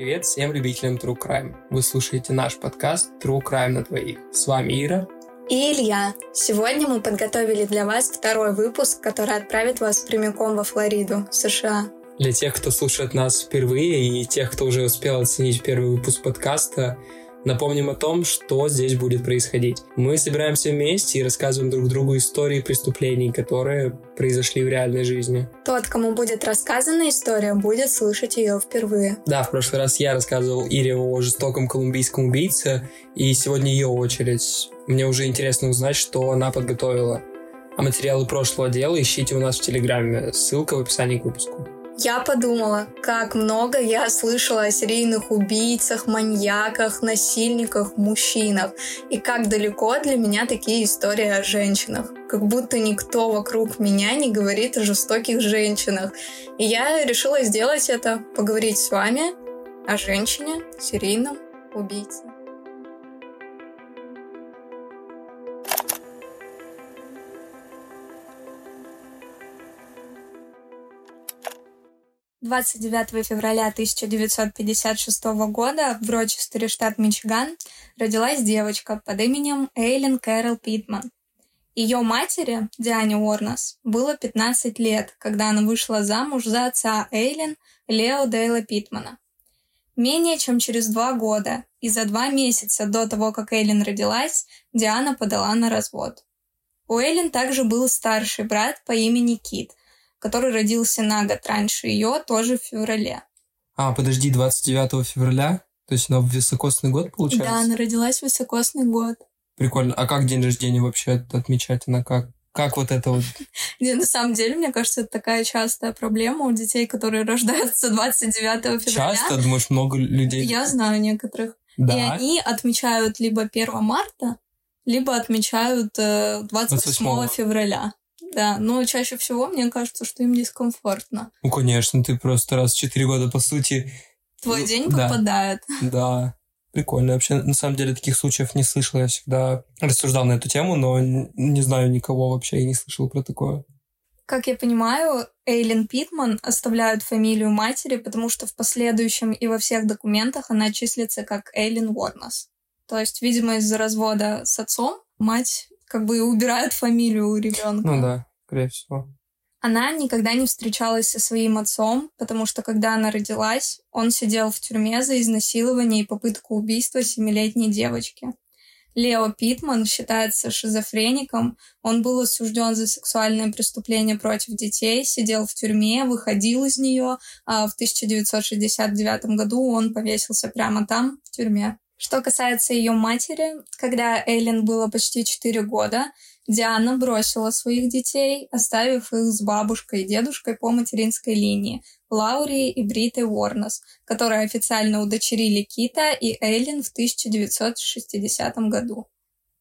Привет всем любителям True Crime. Вы слушаете наш подкаст True Crime на твоих. С вами Ира. И Илья. Сегодня мы подготовили для вас второй выпуск, который отправит вас прямиком во Флориду, США. Для тех, кто слушает нас впервые и тех, кто уже успел оценить первый выпуск подкаста, Напомним о том, что здесь будет происходить. Мы собираемся вместе и рассказываем друг другу истории преступлений, которые произошли в реальной жизни. Тот, кому будет рассказана история, будет слышать ее впервые. Да, в прошлый раз я рассказывал Ире о жестоком колумбийском убийце, и сегодня ее очередь. Мне уже интересно узнать, что она подготовила. А материалы прошлого дела ищите у нас в Телеграме. Ссылка в описании к выпуску. Я подумала, как много я слышала о серийных убийцах, маньяках, насильниках, мужчинах. И как далеко для меня такие истории о женщинах. Как будто никто вокруг меня не говорит о жестоких женщинах. И я решила сделать это, поговорить с вами о женщине, серийном убийце. 29 февраля 1956 года в Рочестере, штат Мичиган, родилась девочка под именем Эйлин Кэрол Питман. Ее матери, Диане Уорнес, было 15 лет, когда она вышла замуж за отца Эйлин, Лео Дейла Питмана. Менее чем через два года и за два месяца до того, как Эйлин родилась, Диана подала на развод. У Эйлин также был старший брат по имени Кит, который родился на год раньше ее, тоже в феврале. А, подожди, 29 февраля? То есть она в високосный год, получается? Да, она родилась в високосный год. Прикольно. А как день рождения вообще отмечать? Она как? Как вот это вот? Не, на самом деле, мне кажется, это такая частая проблема у детей, которые рождаются 29 февраля. Часто? Думаешь, много людей? Я знаю некоторых. Да. И они отмечают либо 1 марта, либо отмечают 28, э, 28 февраля. Да, но чаще всего мне кажется, что им дискомфортно. Ну, конечно, ты просто раз в четыре года, по сути... Твой ну, день да, попадает. Да, прикольно. Вообще, на самом деле, таких случаев не слышал. Я всегда рассуждал на эту тему, но не знаю никого вообще и не слышал про такое. Как я понимаю, Эйлин Питман оставляют фамилию матери, потому что в последующем и во всех документах она числится как Эйлин Уорнес. То есть, видимо, из-за развода с отцом мать как бы убирают фамилию у ребенка. Ну да, скорее всего. Она никогда не встречалась со своим отцом, потому что когда она родилась, он сидел в тюрьме за изнасилование и попытку убийства семилетней девочки. Лео Питман считается шизофреником. Он был осужден за сексуальное преступление против детей, сидел в тюрьме, выходил из нее, а в 1969 году он повесился прямо там, в тюрьме. Что касается ее матери, когда Эйлин было почти 4 года, Диана бросила своих детей, оставив их с бабушкой и дедушкой по материнской линии, Лаури и Бритой Уорнес, которые официально удочерили Кита и Эйлин в 1960 году.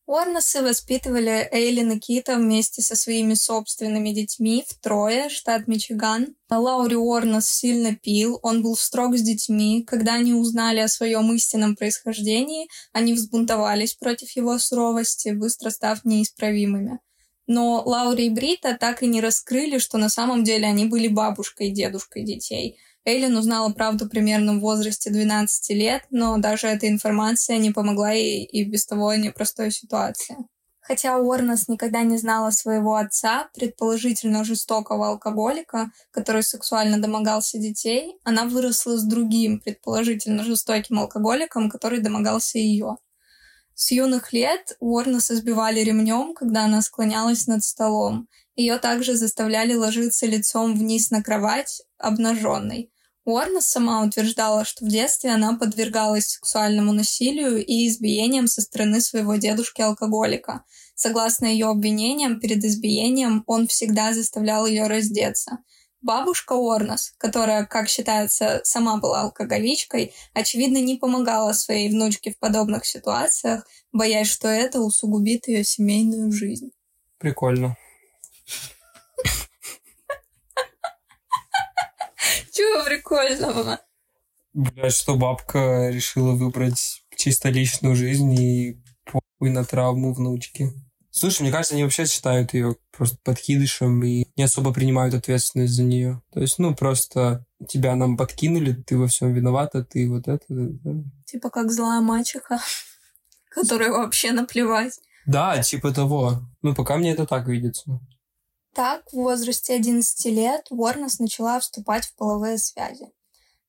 Уорнесы воспитывали Эйлин и Кита вместе со своими собственными детьми в Трое, штат Мичиган. Лаури Уорнес сильно пил, он был строг с детьми. Когда они узнали о своем истинном происхождении, они взбунтовались против его суровости, быстро став неисправимыми. Но Лаури и Брита так и не раскрыли, что на самом деле они были бабушкой и дедушкой детей – Эйлин узнала правду примерно в возрасте 12 лет, но даже эта информация не помогла ей и без того непростой ситуации. Хотя Уорнес никогда не знала своего отца, предположительно жестокого алкоголика, который сексуально домогался детей, она выросла с другим, предположительно жестоким алкоголиком, который домогался ее. С юных лет Уорнес избивали ремнем, когда она склонялась над столом. Ее также заставляли ложиться лицом вниз на кровать, обнаженной. Уорнес сама утверждала, что в детстве она подвергалась сексуальному насилию и избиениям со стороны своего дедушки-алкоголика. Согласно ее обвинениям, перед избиением он всегда заставлял ее раздеться. Бабушка Уорнес, которая, как считается, сама была алкоголичкой, очевидно, не помогала своей внучке в подобных ситуациях, боясь, что это усугубит ее семейную жизнь. Прикольно. Чего прикольного? Блять, что бабка решила выбрать чисто личную жизнь и похуй на травму внучки. Слушай, мне кажется, они вообще считают ее просто подкидышем и не особо принимают ответственность за нее. То есть, ну, просто тебя нам подкинули, ты во всем виновата, ты вот это. Да. Типа как злая мачеха, которая вообще наплевать. Да, типа того. Ну, пока мне это так видится. Так, в возрасте 11 лет Уорнес начала вступать в половые связи.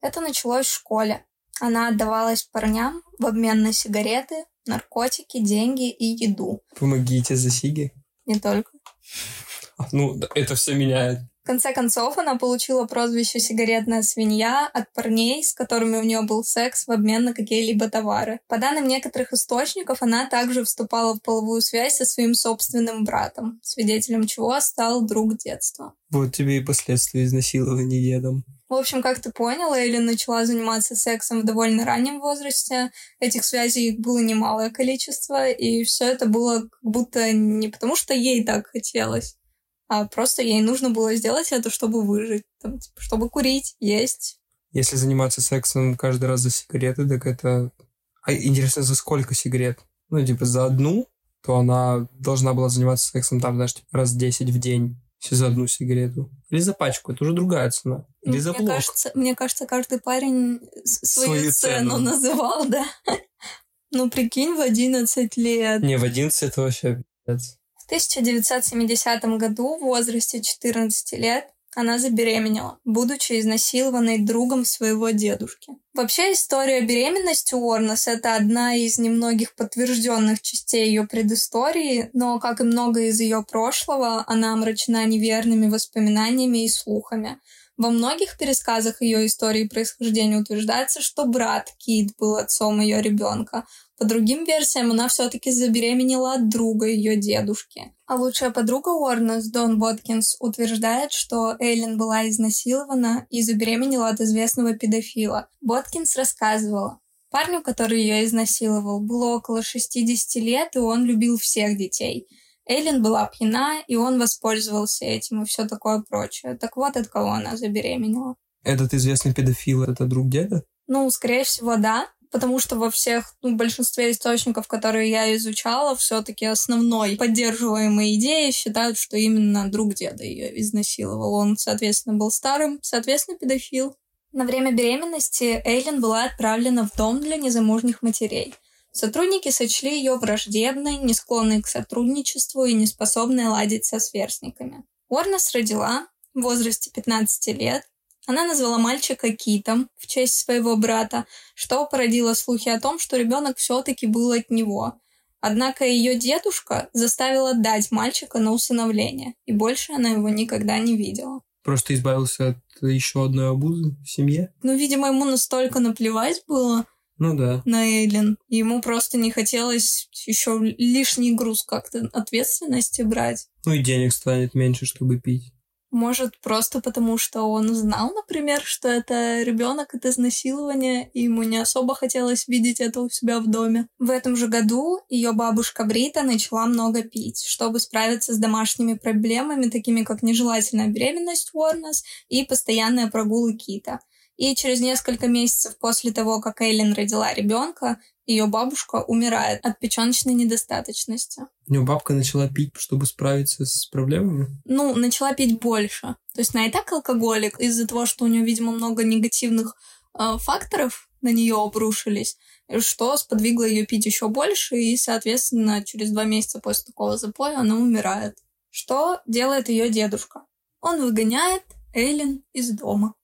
Это началось в школе. Она отдавалась парням в обмен на сигареты, наркотики, деньги и еду. Помогите за сиги. Не только. Ну, это все меняет. В конце концов, она получила прозвище «сигаретная свинья» от парней, с которыми у нее был секс в обмен на какие-либо товары. По данным некоторых источников, она также вступала в половую связь со своим собственным братом, свидетелем чего стал друг детства. Вот тебе и последствия изнасилования дедом. В общем, как ты поняла, Эллен начала заниматься сексом в довольно раннем возрасте. Этих связей было немалое количество, и все это было как будто не потому, что ей так хотелось, а просто ей нужно было сделать это, чтобы выжить, там, типа, чтобы курить, есть. Если заниматься сексом каждый раз за сигареты, так это... А интересно, за сколько сигарет? Ну, типа, за одну, то она должна была заниматься сексом там, знаешь, типа, раз 10 в день. Все за одну сигарету. Или за пачку, это уже другая цена. Или за мне кажется, мне кажется, каждый парень свою, свою цену. цену называл, да. Ну, прикинь, в 11 лет. Не, в 11 это вообще. 1970 году в возрасте 14 лет она забеременела, будучи изнасилованной другом своего дедушки. Вообще история беременности Уорнес — это одна из немногих подтвержденных частей ее предыстории, но, как и многое из ее прошлого, она омрачена неверными воспоминаниями и слухами. Во многих пересказах ее истории происхождения утверждается, что брат Кит был отцом ее ребенка, по другим версиям, она все-таки забеременела от друга ее дедушки. А лучшая подруга Уорнес, Дон Боткинс, утверждает, что Эйлин была изнасилована и забеременела от известного педофила. Боткинс рассказывала, Парню, который ее изнасиловал, было около 60 лет, и он любил всех детей. Эйлин была пьяна, и он воспользовался этим и все такое прочее. Так вот, от кого она забеременела. Этот известный педофил — это друг деда? Ну, скорее всего, да потому что во всех, ну, большинстве источников, которые я изучала, все-таки основной поддерживаемой идеей считают, что именно друг деда ее изнасиловал. Он, соответственно, был старым, соответственно, педофил. На время беременности Эйлин была отправлена в дом для незамужних матерей. Сотрудники сочли ее враждебной, не склонной к сотрудничеству и не способной ладить со сверстниками. Уорнес родила в возрасте 15 лет она назвала мальчика Китом в честь своего брата, что породило слухи о том, что ребенок все-таки был от него. Однако ее дедушка заставила дать мальчика на усыновление, и больше она его никогда не видела. Просто избавился от еще одной обузы в семье? Ну, видимо, ему настолько наплевать было ну да. на Эйлин. Ему просто не хотелось еще лишний груз как-то ответственности брать. Ну и денег станет меньше, чтобы пить. Может, просто потому, что он знал, например, что это ребенок от изнасилования, и ему не особо хотелось видеть это у себя в доме. В этом же году ее бабушка Брита начала много пить, чтобы справиться с домашними проблемами, такими как нежелательная беременность Уорнес и постоянные прогулы Кита. И через несколько месяцев после того, как Эйлин родила ребенка, ее бабушка умирает от печеночной недостаточности. У нее бабка начала пить, чтобы справиться с проблемами? Ну, начала пить больше. То есть она и так алкоголик из-за того, что у нее, видимо, много негативных э, факторов на нее обрушились, что сподвигло ее пить еще больше, и, соответственно, через два месяца после такого запоя она умирает. Что делает ее дедушка? Он выгоняет Эйлин из дома.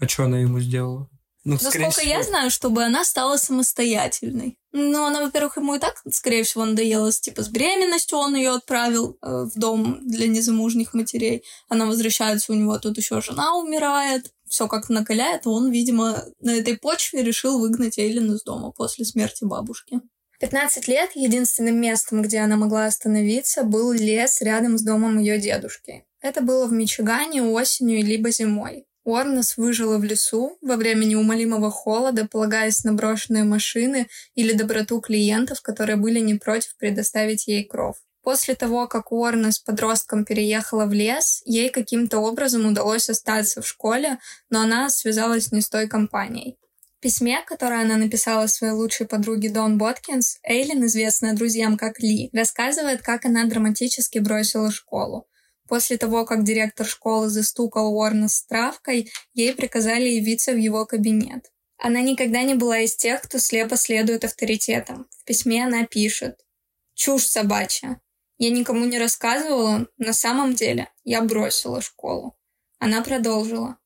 А что она ему сделала? Ну, Насколько всего... я знаю, чтобы она стала самостоятельной. Ну, она, во-первых, ему и так, скорее всего, надоела, типа, с беременностью он ее отправил э, в дом для незамужних матерей. Она возвращается, у него тут еще жена умирает. Все как-то накаляет, он, видимо, на этой почве решил выгнать Эйлин из дома после смерти бабушки. 15 лет единственным местом, где она могла остановиться, был лес рядом с домом ее дедушки. Это было в Мичигане осенью либо зимой. Уорнес выжила в лесу во время неумолимого холода, полагаясь на брошенные машины или доброту клиентов, которые были не против предоставить ей кров. После того, как Уорнес подростком переехала в лес, ей каким-то образом удалось остаться в школе, но она связалась не с той компанией. В письме, которое она написала своей лучшей подруге Дон Боткинс, Эйлин, известная друзьям как Ли, рассказывает, как она драматически бросила школу. После того, как директор школы застукал Уорна с травкой, ей приказали явиться в его кабинет. Она никогда не была из тех, кто слепо следует авторитетам. В письме она пишет «Чушь собачья. Я никому не рассказывала, на самом деле я бросила школу». Она продолжила.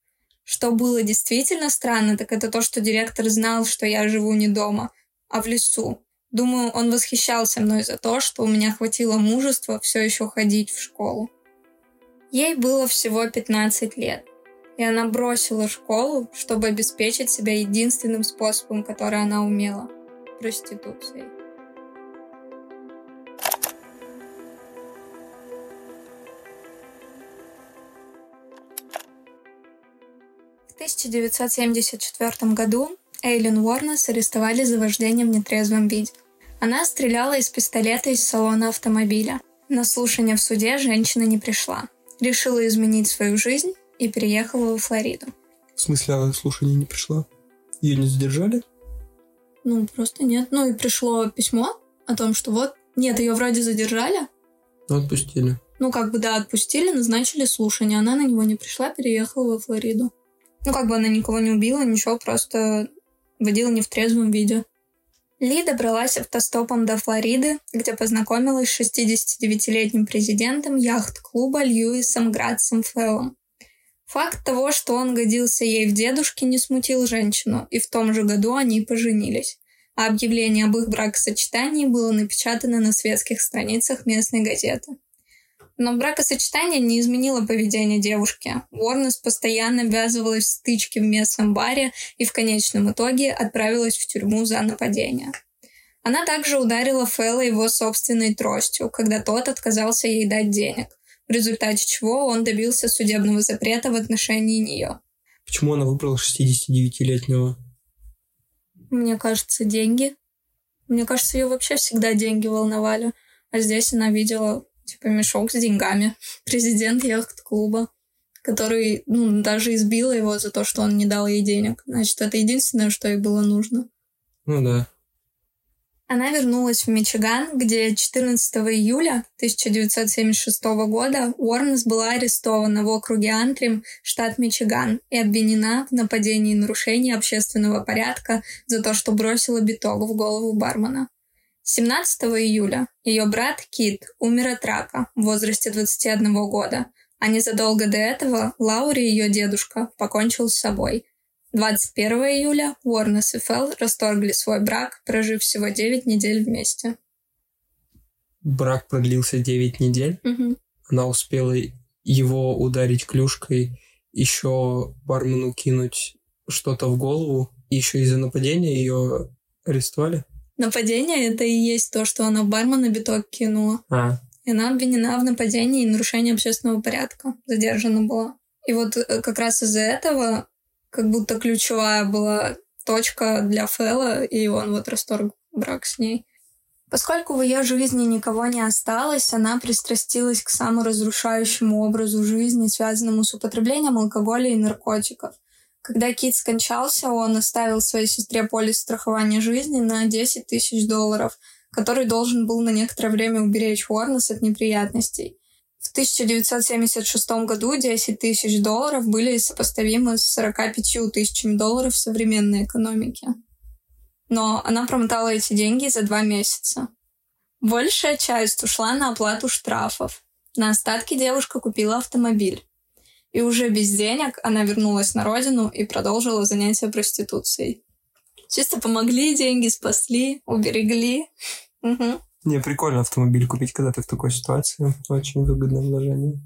Что было действительно странно, так это то, что директор знал, что я живу не дома, а в лесу. Думаю, он восхищался мной за то, что у меня хватило мужества все еще ходить в школу. Ей было всего 15 лет, и она бросила школу, чтобы обеспечить себя единственным способом, который она умела – проституцией. В 1974 году Эйлин Уорнес арестовали за вождение в нетрезвом виде. Она стреляла из пистолета из салона автомобиля. На слушание в суде женщина не пришла решила изменить свою жизнь и переехала во Флориду. В смысле, а слушание не пришла? Ее не задержали? Ну, просто нет. Ну и пришло письмо о том, что вот, нет, ее вроде задержали. Ну, отпустили. Ну, как бы, да, отпустили, назначили слушание. Она на него не пришла, переехала во Флориду. Ну, как бы она никого не убила, ничего, просто водила не в трезвом виде. Ли добралась автостопом до Флориды, где познакомилась с 69-летним президентом яхт-клуба Льюисом Градсом Феллом. Факт того, что он годился ей в дедушке, не смутил женщину, и в том же году они поженились. А объявление об их бракосочетании было напечатано на светских страницах местной газеты. Но бракосочетание не изменило поведение девушки. Уорнес постоянно ввязывалась в стычки в местном баре и в конечном итоге отправилась в тюрьму за нападение. Она также ударила Фэлла его собственной тростью, когда тот отказался ей дать денег, в результате чего он добился судебного запрета в отношении нее. Почему она выбрала 69-летнего? Мне кажется, деньги. Мне кажется, ее вообще всегда деньги волновали. А здесь она видела типа мешок с деньгами. Президент яхт-клуба, который, ну, даже избила его за то, что он не дал ей денег. Значит, это единственное, что ей было нужно. Ну да. Она вернулась в Мичиган, где 14 июля 1976 года Уорнес была арестована в округе Антрим, штат Мичиган, и обвинена в нападении и нарушении общественного порядка за то, что бросила биток в голову бармена. 17 июля ее брат Кит умер от рака в возрасте 21 года, а незадолго до этого Лаури, ее дедушка, покончил с собой. 21 июля Уорнес и Фелл расторгли свой брак, прожив всего 9 недель вместе. Брак продлился 9 недель. Угу. Она успела его ударить клюшкой, еще бармену кинуть что-то в голову, и еще из-за нападения ее арестовали. Нападение — это и есть то, что она бармена биток кинула. А. И она обвинена в нападении и нарушении общественного порядка. Задержана была. И вот э, как раз из-за этого как будто ключевая была точка для Фэлла, и он вот расторг брак с ней. Поскольку в ее жизни никого не осталось, она пристрастилась к саморазрушающему образу жизни, связанному с употреблением алкоголя и наркотиков. Когда Кит скончался, он оставил своей сестре полис страхования жизни на 10 тысяч долларов, который должен был на некоторое время уберечь Уорнес от неприятностей. В 1976 году 10 тысяч долларов были сопоставимы с 45 тысячами долларов в современной экономике. Но она промотала эти деньги за два месяца. Большая часть ушла на оплату штрафов. На остатки девушка купила автомобиль. И уже без денег она вернулась на родину и продолжила занятия проституцией. Чисто помогли, деньги спасли, уберегли. Угу. Не, прикольно автомобиль купить, когда ты в такой ситуации. Очень выгодное вложение.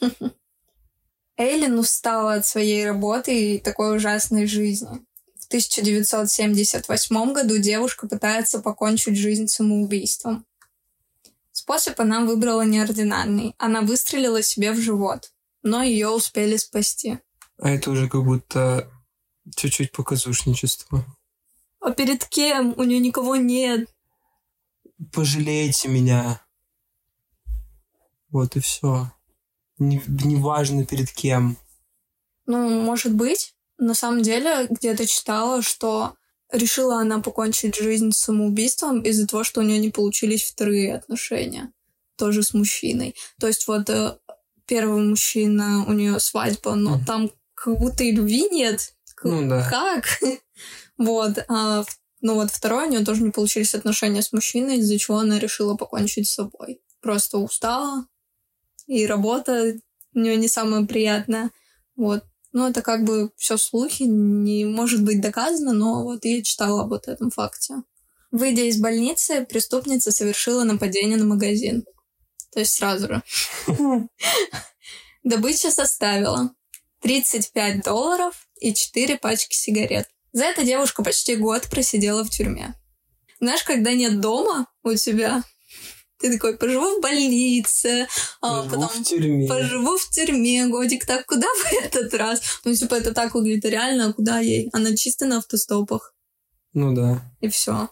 Эйлин устала от своей работы и такой ужасной жизни. В 1978 году девушка пытается покончить жизнь самоубийством. Способ она выбрала неординарный. Она выстрелила себе в живот но ее успели спасти. А это уже как будто чуть-чуть показушничество. А перед кем? У нее никого нет. Пожалейте меня. Вот и все. Не, не важно перед кем. Ну, может быть. На самом деле, где-то читала, что решила она покончить жизнь самоубийством из-за того, что у нее не получились вторые отношения. Тоже с мужчиной. То есть вот э, первый мужчина, у нее свадьба, но mm. там как будто и любви нет. Ну да. Как? вот. А, ну вот второе, у нее тоже не получились отношения с мужчиной, из-за чего она решила покончить с собой. Просто устала, и работа у нее не самая приятная. Вот. Ну, это как бы все слухи, не может быть доказано, но вот я читала об вот этом факте. Выйдя из больницы, преступница совершила нападение на магазин. То есть сразу же. Добыча составила 35 долларов и 4 пачки сигарет. За это девушка почти год просидела в тюрьме. Знаешь, когда нет дома у тебя, ты такой, поживу в больнице, а потом в тюрьме. поживу в тюрьме годик. Так, куда в этот раз? Ну, типа, это так выглядит реально, а куда ей? Она чисто на автостопах. Ну да. И все.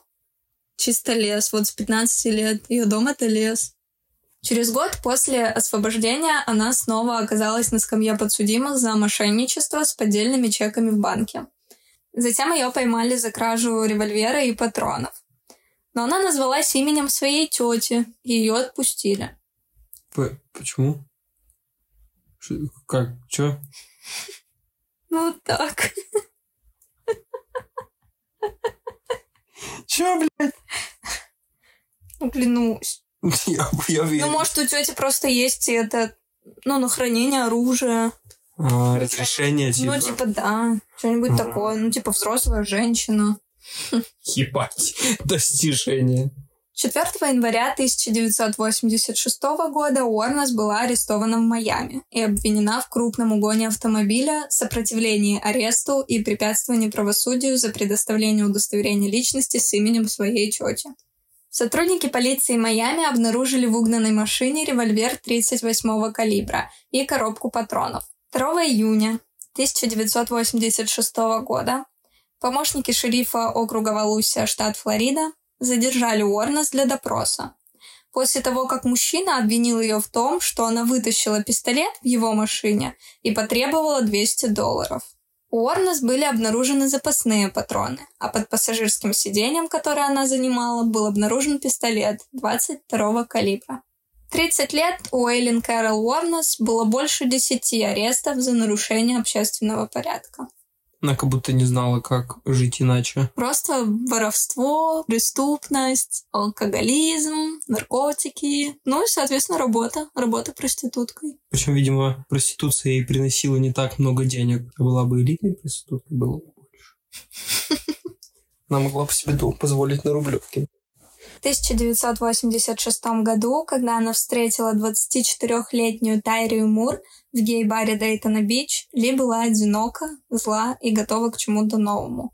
Чисто лес. Вот с 15 лет. Ее дом это лес. Через год после освобождения она снова оказалась на скамье подсудимых за мошенничество с поддельными чеками в банке. Затем ее поймали за кражу револьвера и патронов. Но она назвалась именем своей тети, и ее отпустили. П почему? Ш как? Чё? Ну так. Чё, блядь? Ну, клянусь. Я, я верю. Ну, может, у тети просто есть это, ну, на хранение оружия. А, разрешение, типа? Ну, типа, да. Что-нибудь а. такое. Ну, типа, взрослая женщина. Ебать, достижение. 4 января 1986 года Уорнес была арестована в Майами и обвинена в крупном угоне автомобиля, сопротивлении аресту и препятствовании правосудию за предоставление удостоверения личности с именем своей тети. Сотрудники полиции Майами обнаружили в угнанной машине револьвер 38-го калибра и коробку патронов. 2 июня 1986 года Помощники шерифа округа Валусия, штат Флорида, задержали Уорнес для допроса. После того, как мужчина обвинил ее в том, что она вытащила пистолет в его машине и потребовала 200 долларов. У Уорнес были обнаружены запасные патроны, а под пассажирским сиденьем, которое она занимала, был обнаружен пистолет 22 калибра. 30 лет у Эйлин Кэрол Уорнес было больше 10 арестов за нарушение общественного порядка. Она как будто не знала, как жить иначе. Просто воровство, преступность, алкоголизм, наркотики. Ну и, соответственно, работа. Работа проституткой. Причем, видимо, проституция ей приносила не так много денег. Была бы элитной проституткой, было бы больше. Она могла бы себе дом позволить на Рублевке. 1986 году, когда она встретила 24-летнюю Тайрию Мур в гей-баре Дейтона-Бич, Ли была одинока, зла и готова к чему-то новому.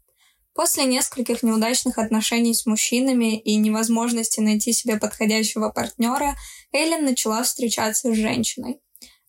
После нескольких неудачных отношений с мужчинами и невозможности найти себе подходящего партнера, Эйлин начала встречаться с женщиной.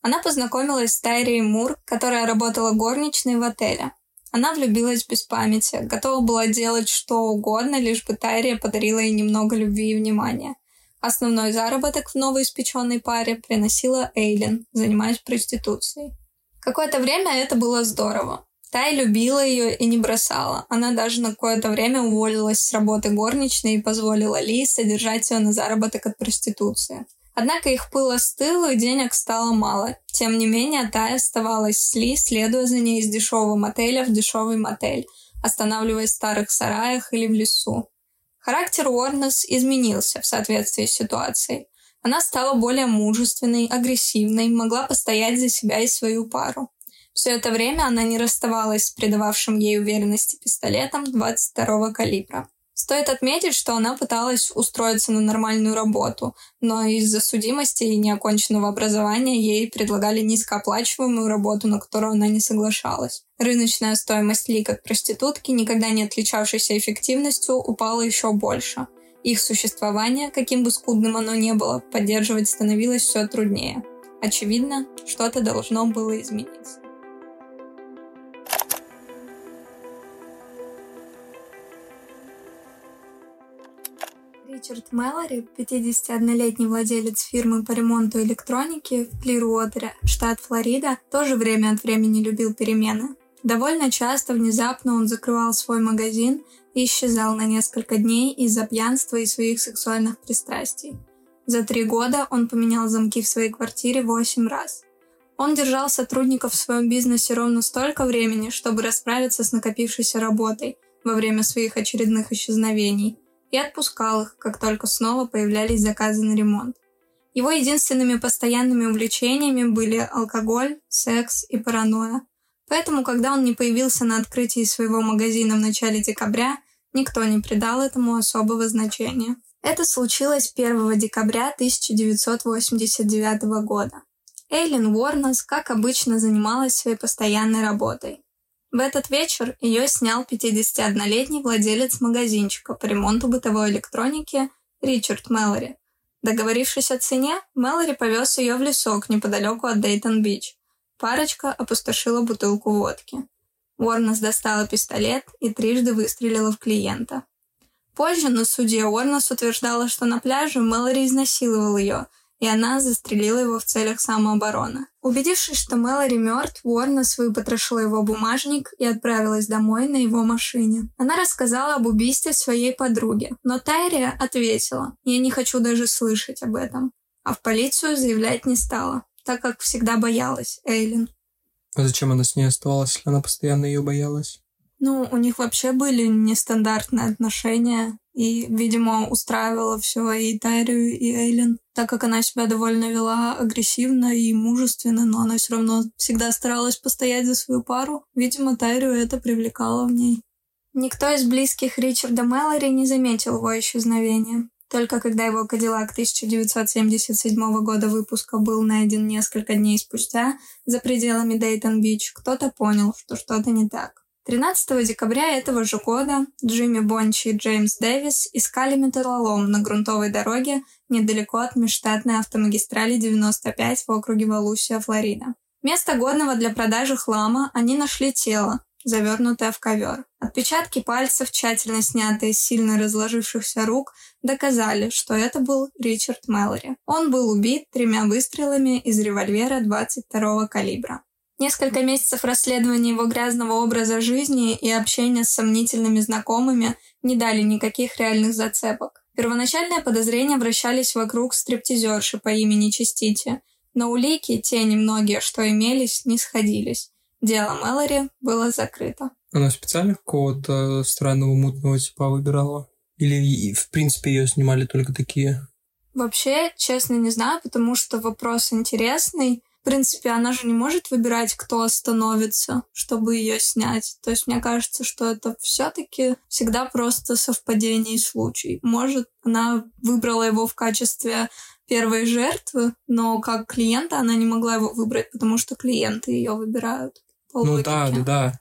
Она познакомилась с Тайрией Мур, которая работала горничной в отеле. Она влюбилась без памяти, готова была делать что угодно, лишь бы Тайрия подарила ей немного любви и внимания. Основной заработок в новоиспеченной паре приносила Эйлин, занимаясь проституцией. Какое-то время это было здорово. Тай любила ее и не бросала. Она даже на какое-то время уволилась с работы горничной и позволила Ли содержать ее на заработок от проституции. Однако их пыл остыл, и денег стало мало. Тем не менее, Тай оставалась с Ли, следуя за ней из дешевого мотеля в дешевый мотель, останавливаясь в старых сараях или в лесу. Характер Уорнес изменился в соответствии с ситуацией. Она стала более мужественной, агрессивной, могла постоять за себя и свою пару. Все это время она не расставалась с придававшим ей уверенности пистолетом 22-го калибра. Стоит отметить, что она пыталась устроиться на нормальную работу, но из-за судимости и неоконченного образования ей предлагали низкооплачиваемую работу, на которую она не соглашалась. Рыночная стоимость Ли как проститутки, никогда не отличавшейся эффективностью, упала еще больше. Их существование, каким бы скудным оно ни было, поддерживать становилось все труднее. Очевидно, что-то должно было измениться. Ричард Мэлори, 51-летний владелец фирмы по ремонту электроники в Клируотере, штат Флорида, тоже время от времени любил перемены. Довольно часто внезапно он закрывал свой магазин и исчезал на несколько дней из-за пьянства и своих сексуальных пристрастий. За три года он поменял замки в своей квартире восемь раз. Он держал сотрудников в своем бизнесе ровно столько времени, чтобы расправиться с накопившейся работой во время своих очередных исчезновений, и отпускал их, как только снова появлялись заказы на ремонт. Его единственными постоянными увлечениями были алкоголь, секс и паранойя. Поэтому, когда он не появился на открытии своего магазина в начале декабря, никто не придал этому особого значения. Это случилось 1 декабря 1989 года. Эйлин Уорнес, как обычно, занималась своей постоянной работой. В этот вечер ее снял 51-летний владелец магазинчика по ремонту бытовой электроники Ричард Мэлори. Договорившись о цене, Мэлори повез ее в лесок неподалеку от Дейтон-Бич. Парочка опустошила бутылку водки. Уорнес достала пистолет и трижды выстрелила в клиента. Позже на суде Уорнес утверждала, что на пляже Мэлори изнасиловал ее – и она застрелила его в целях самообороны. Убедившись, что Мэлори мертв, Уорнес выпотрошила его бумажник и отправилась домой на его машине. Она рассказала об убийстве своей подруги, но Тайрия ответила «Я не хочу даже слышать об этом». А в полицию заявлять не стала, так как всегда боялась Эйлин. А зачем она с ней оставалась, если она постоянно ее боялась? Ну, у них вообще были нестандартные отношения, и, видимо, устраивала все и Тайрию, и Эйлин, так как она себя довольно вела агрессивно и мужественно, но она все равно всегда старалась постоять за свою пару. Видимо, Тайрию это привлекало в ней. Никто из близких Ричарда Мэлори не заметил его исчезновения. Только когда его Кадиллак 1977 года выпуска был найден несколько дней спустя за пределами Дейтон-Бич, кто-то понял, что что-то не так. 13 декабря этого же года Джимми Бончи и Джеймс Дэвис искали металлолом на грунтовой дороге недалеко от межштатной автомагистрали 95 в округе Валусия, Флорида. Место годного для продажи хлама они нашли тело, завернутое в ковер. Отпечатки пальцев, тщательно снятые с сильно разложившихся рук, доказали, что это был Ричард Мэлори. Он был убит тремя выстрелами из револьвера 22 калибра. Несколько месяцев расследования его грязного образа жизни и общения с сомнительными знакомыми не дали никаких реальных зацепок. Первоначальные подозрения вращались вокруг стриптизерши по имени Чистити, но улики, те немногие, что имелись, не сходились. Дело Мэлори было закрыто. Она специально какого-то странного мутного типа выбирала? Или, в принципе, ее снимали только такие? Вообще, честно, не знаю, потому что вопрос интересный. В принципе, она же не может выбирать, кто остановится, чтобы ее снять. То есть мне кажется, что это все-таки всегда просто совпадение и случай. Может, она выбрала его в качестве первой жертвы, но как клиента она не могла его выбрать, потому что клиенты ее выбирают. ну да, да, да.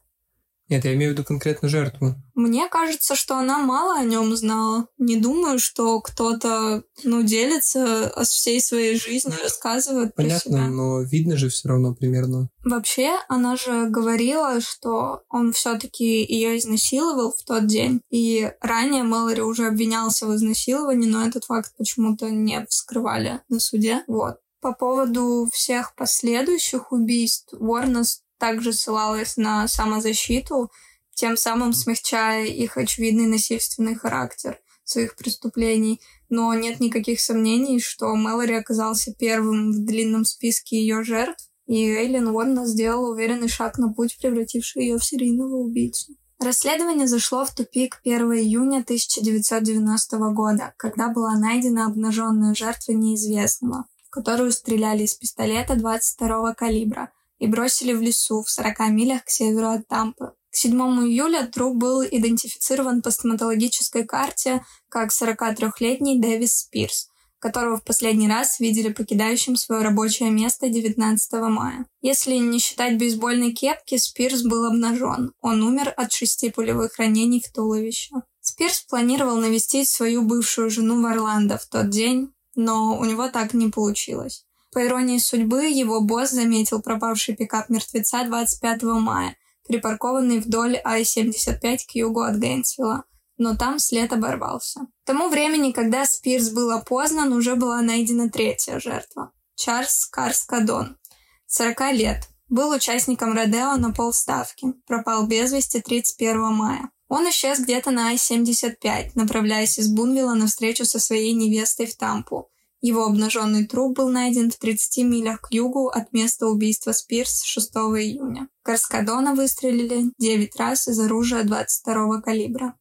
Нет, я имею в виду конкретно жертву. Мне кажется, что она мало о нем знала. Не думаю, что кто-то, ну, делится о всей своей жизни, рассказывает Понятно, про себя. но видно же все равно примерно. Вообще, она же говорила, что он все-таки ее изнасиловал в тот день. И ранее Мэлори уже обвинялся в изнасиловании, но этот факт почему-то не вскрывали на суде. Вот. По поводу всех последующих убийств Уорнес также ссылалась на самозащиту, тем самым смягчая их очевидный насильственный характер своих преступлений. Но нет никаких сомнений, что Мэлори оказался первым в длинном списке ее жертв, и Эйлин Уорна сделала уверенный шаг на путь, превративший ее в серийного убийцу. Расследование зашло в тупик 1 июня 1990 года, когда была найдена обнаженная жертва неизвестного, в которую стреляли из пистолета 22 калибра, и бросили в лесу в 40 милях к северу от Тампы. К 7 июля труп был идентифицирован по стоматологической карте как 43-летний Дэвис Спирс, которого в последний раз видели покидающим свое рабочее место 19 мая. Если не считать бейсбольной кепки, Спирс был обнажен. Он умер от шести пулевых ранений в туловище. Спирс планировал навестить свою бывшую жену в Орландо в тот день, но у него так не получилось. По иронии судьбы, его босс заметил пропавший пикап мертвеца 25 мая, припаркованный вдоль Ай-75 к югу от Гейнсвилла, но там след оборвался. К тому времени, когда Спирс был опознан, уже была найдена третья жертва. Чарльз Карскадон, 40 лет, был участником Родео на полставки, пропал без вести 31 мая. Он исчез где-то на Ай-75, направляясь из Бунвилла на встречу со своей невестой в Тампу, Его обнаженный труп был найден в 30 милях к югу от места убийства Спирс 6 июня. Карскадона выстрелили 9 раз из оружия 22 калибра.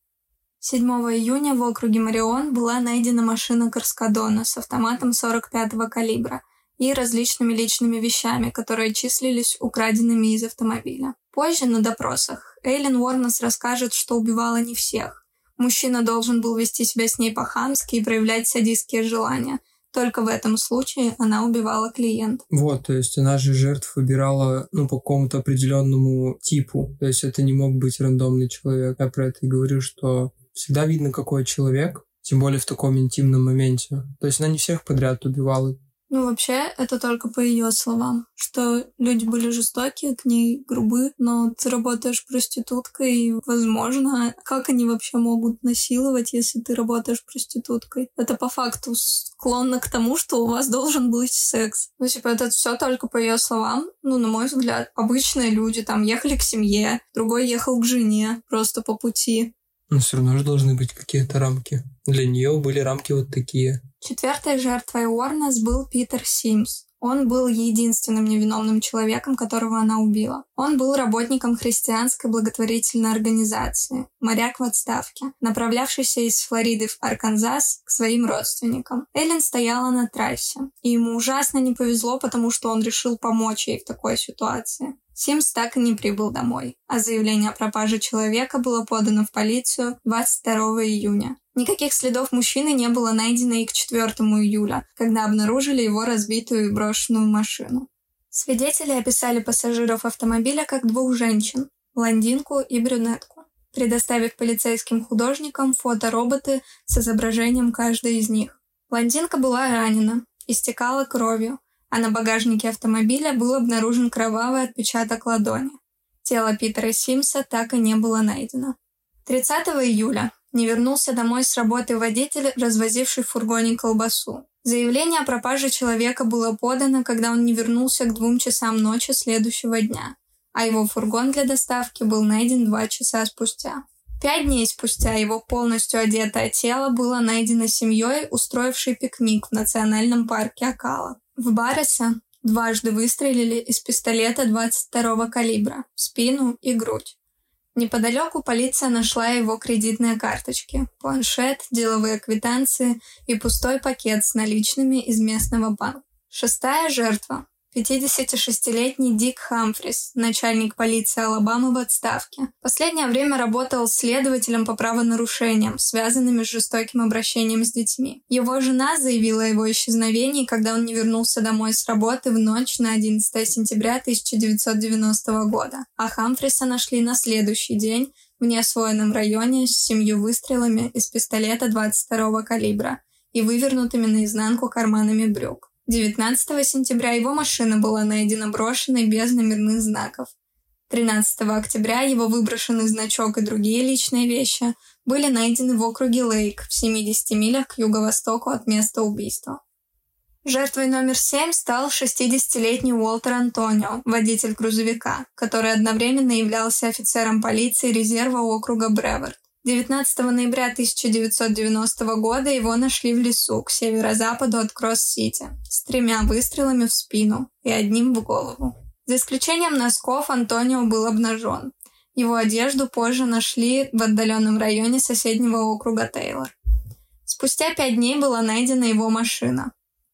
7 июня в округе Марион была найдена машина Карскадона с автоматом 45-го калибра и различными личными вещами, которые числились украденными из автомобиля. Позже на допросах Эйлин Уорнес расскажет, что убивала не всех. Мужчина должен был вести себя с ней по-хамски и проявлять садистские желания – только в этом случае она убивала клиента. Вот, то есть она же жертв выбирала, ну, по какому-то определенному типу. То есть это не мог быть рандомный человек. Я про это и говорю, что всегда видно, какой человек, тем более в таком интимном моменте. То есть она не всех подряд убивала. Ну, вообще, это только по ее словам, что люди были жестокие к ней, грубы, но ты работаешь проституткой, и, возможно, как они вообще могут насиловать, если ты работаешь проституткой? Это по факту склонно к тому, что у вас должен быть секс. Ну, типа, это все только по ее словам. Ну, на мой взгляд, обычные люди там ехали к семье, другой ехал к жене просто по пути. Но все равно же должны быть какие-то рамки. Для нее были рамки вот такие. Четвертой жертвой Уорнес был Питер Симс. Он был единственным невиновным человеком, которого она убила. Он был работником христианской благотворительной организации, моряк в отставке, направлявшийся из Флориды в Арканзас к своим родственникам. Эллен стояла на трассе, и ему ужасно не повезло, потому что он решил помочь ей в такой ситуации. Симс так и не прибыл домой, а заявление о пропаже человека было подано в полицию 22 июня. Никаких следов мужчины не было найдено и к 4 июля, когда обнаружили его разбитую и брошенную машину. Свидетели описали пассажиров автомобиля как двух женщин – блондинку и брюнетку, предоставив полицейским художникам фотороботы с изображением каждой из них. Блондинка была ранена, истекала кровью, а на багажнике автомобиля был обнаружен кровавый отпечаток ладони. Тело Питера Симса так и не было найдено. 30 июля не вернулся домой с работы водитель, развозивший в фургоне колбасу. Заявление о пропаже человека было подано, когда он не вернулся к двум часам ночи следующего дня, а его фургон для доставки был найден два часа спустя. Пять дней спустя его полностью одетое тело было найдено семьей, устроившей пикник в национальном парке Акала. В Барреса дважды выстрелили из пистолета 22-го калибра в спину и грудь. Неподалеку полиция нашла его кредитные карточки, планшет, деловые квитанции и пустой пакет с наличными из местного банка. Шестая жертва 56-летний Дик Хамфрис, начальник полиции Алабамы в отставке. Последнее время работал следователем по правонарушениям, связанными с жестоким обращением с детьми. Его жена заявила о его исчезновении, когда он не вернулся домой с работы в ночь на 11 сентября 1990 года, а Хамфриса нашли на следующий день в неосвоенном районе с семью выстрелами из пистолета 22 калибра и вывернутыми наизнанку карманами брюк. 19 сентября его машина была найдена брошенной без номерных знаков. 13 октября его выброшенный значок и другие личные вещи были найдены в округе Лейк в 70 милях к юго-востоку от места убийства. Жертвой номер 7 стал 60-летний Уолтер Антонио, водитель грузовика, который одновременно являлся офицером полиции резерва округа Бреверт. 19 ноября 1990 года его нашли в лесу к северо-западу от Кросс-Сити с тремя выстрелами в спину и одним в голову. За исключением носков Антонио был обнажен. Его одежду позже нашли в отдаленном районе соседнего округа Тейлор. Спустя пять дней была найдена его машина.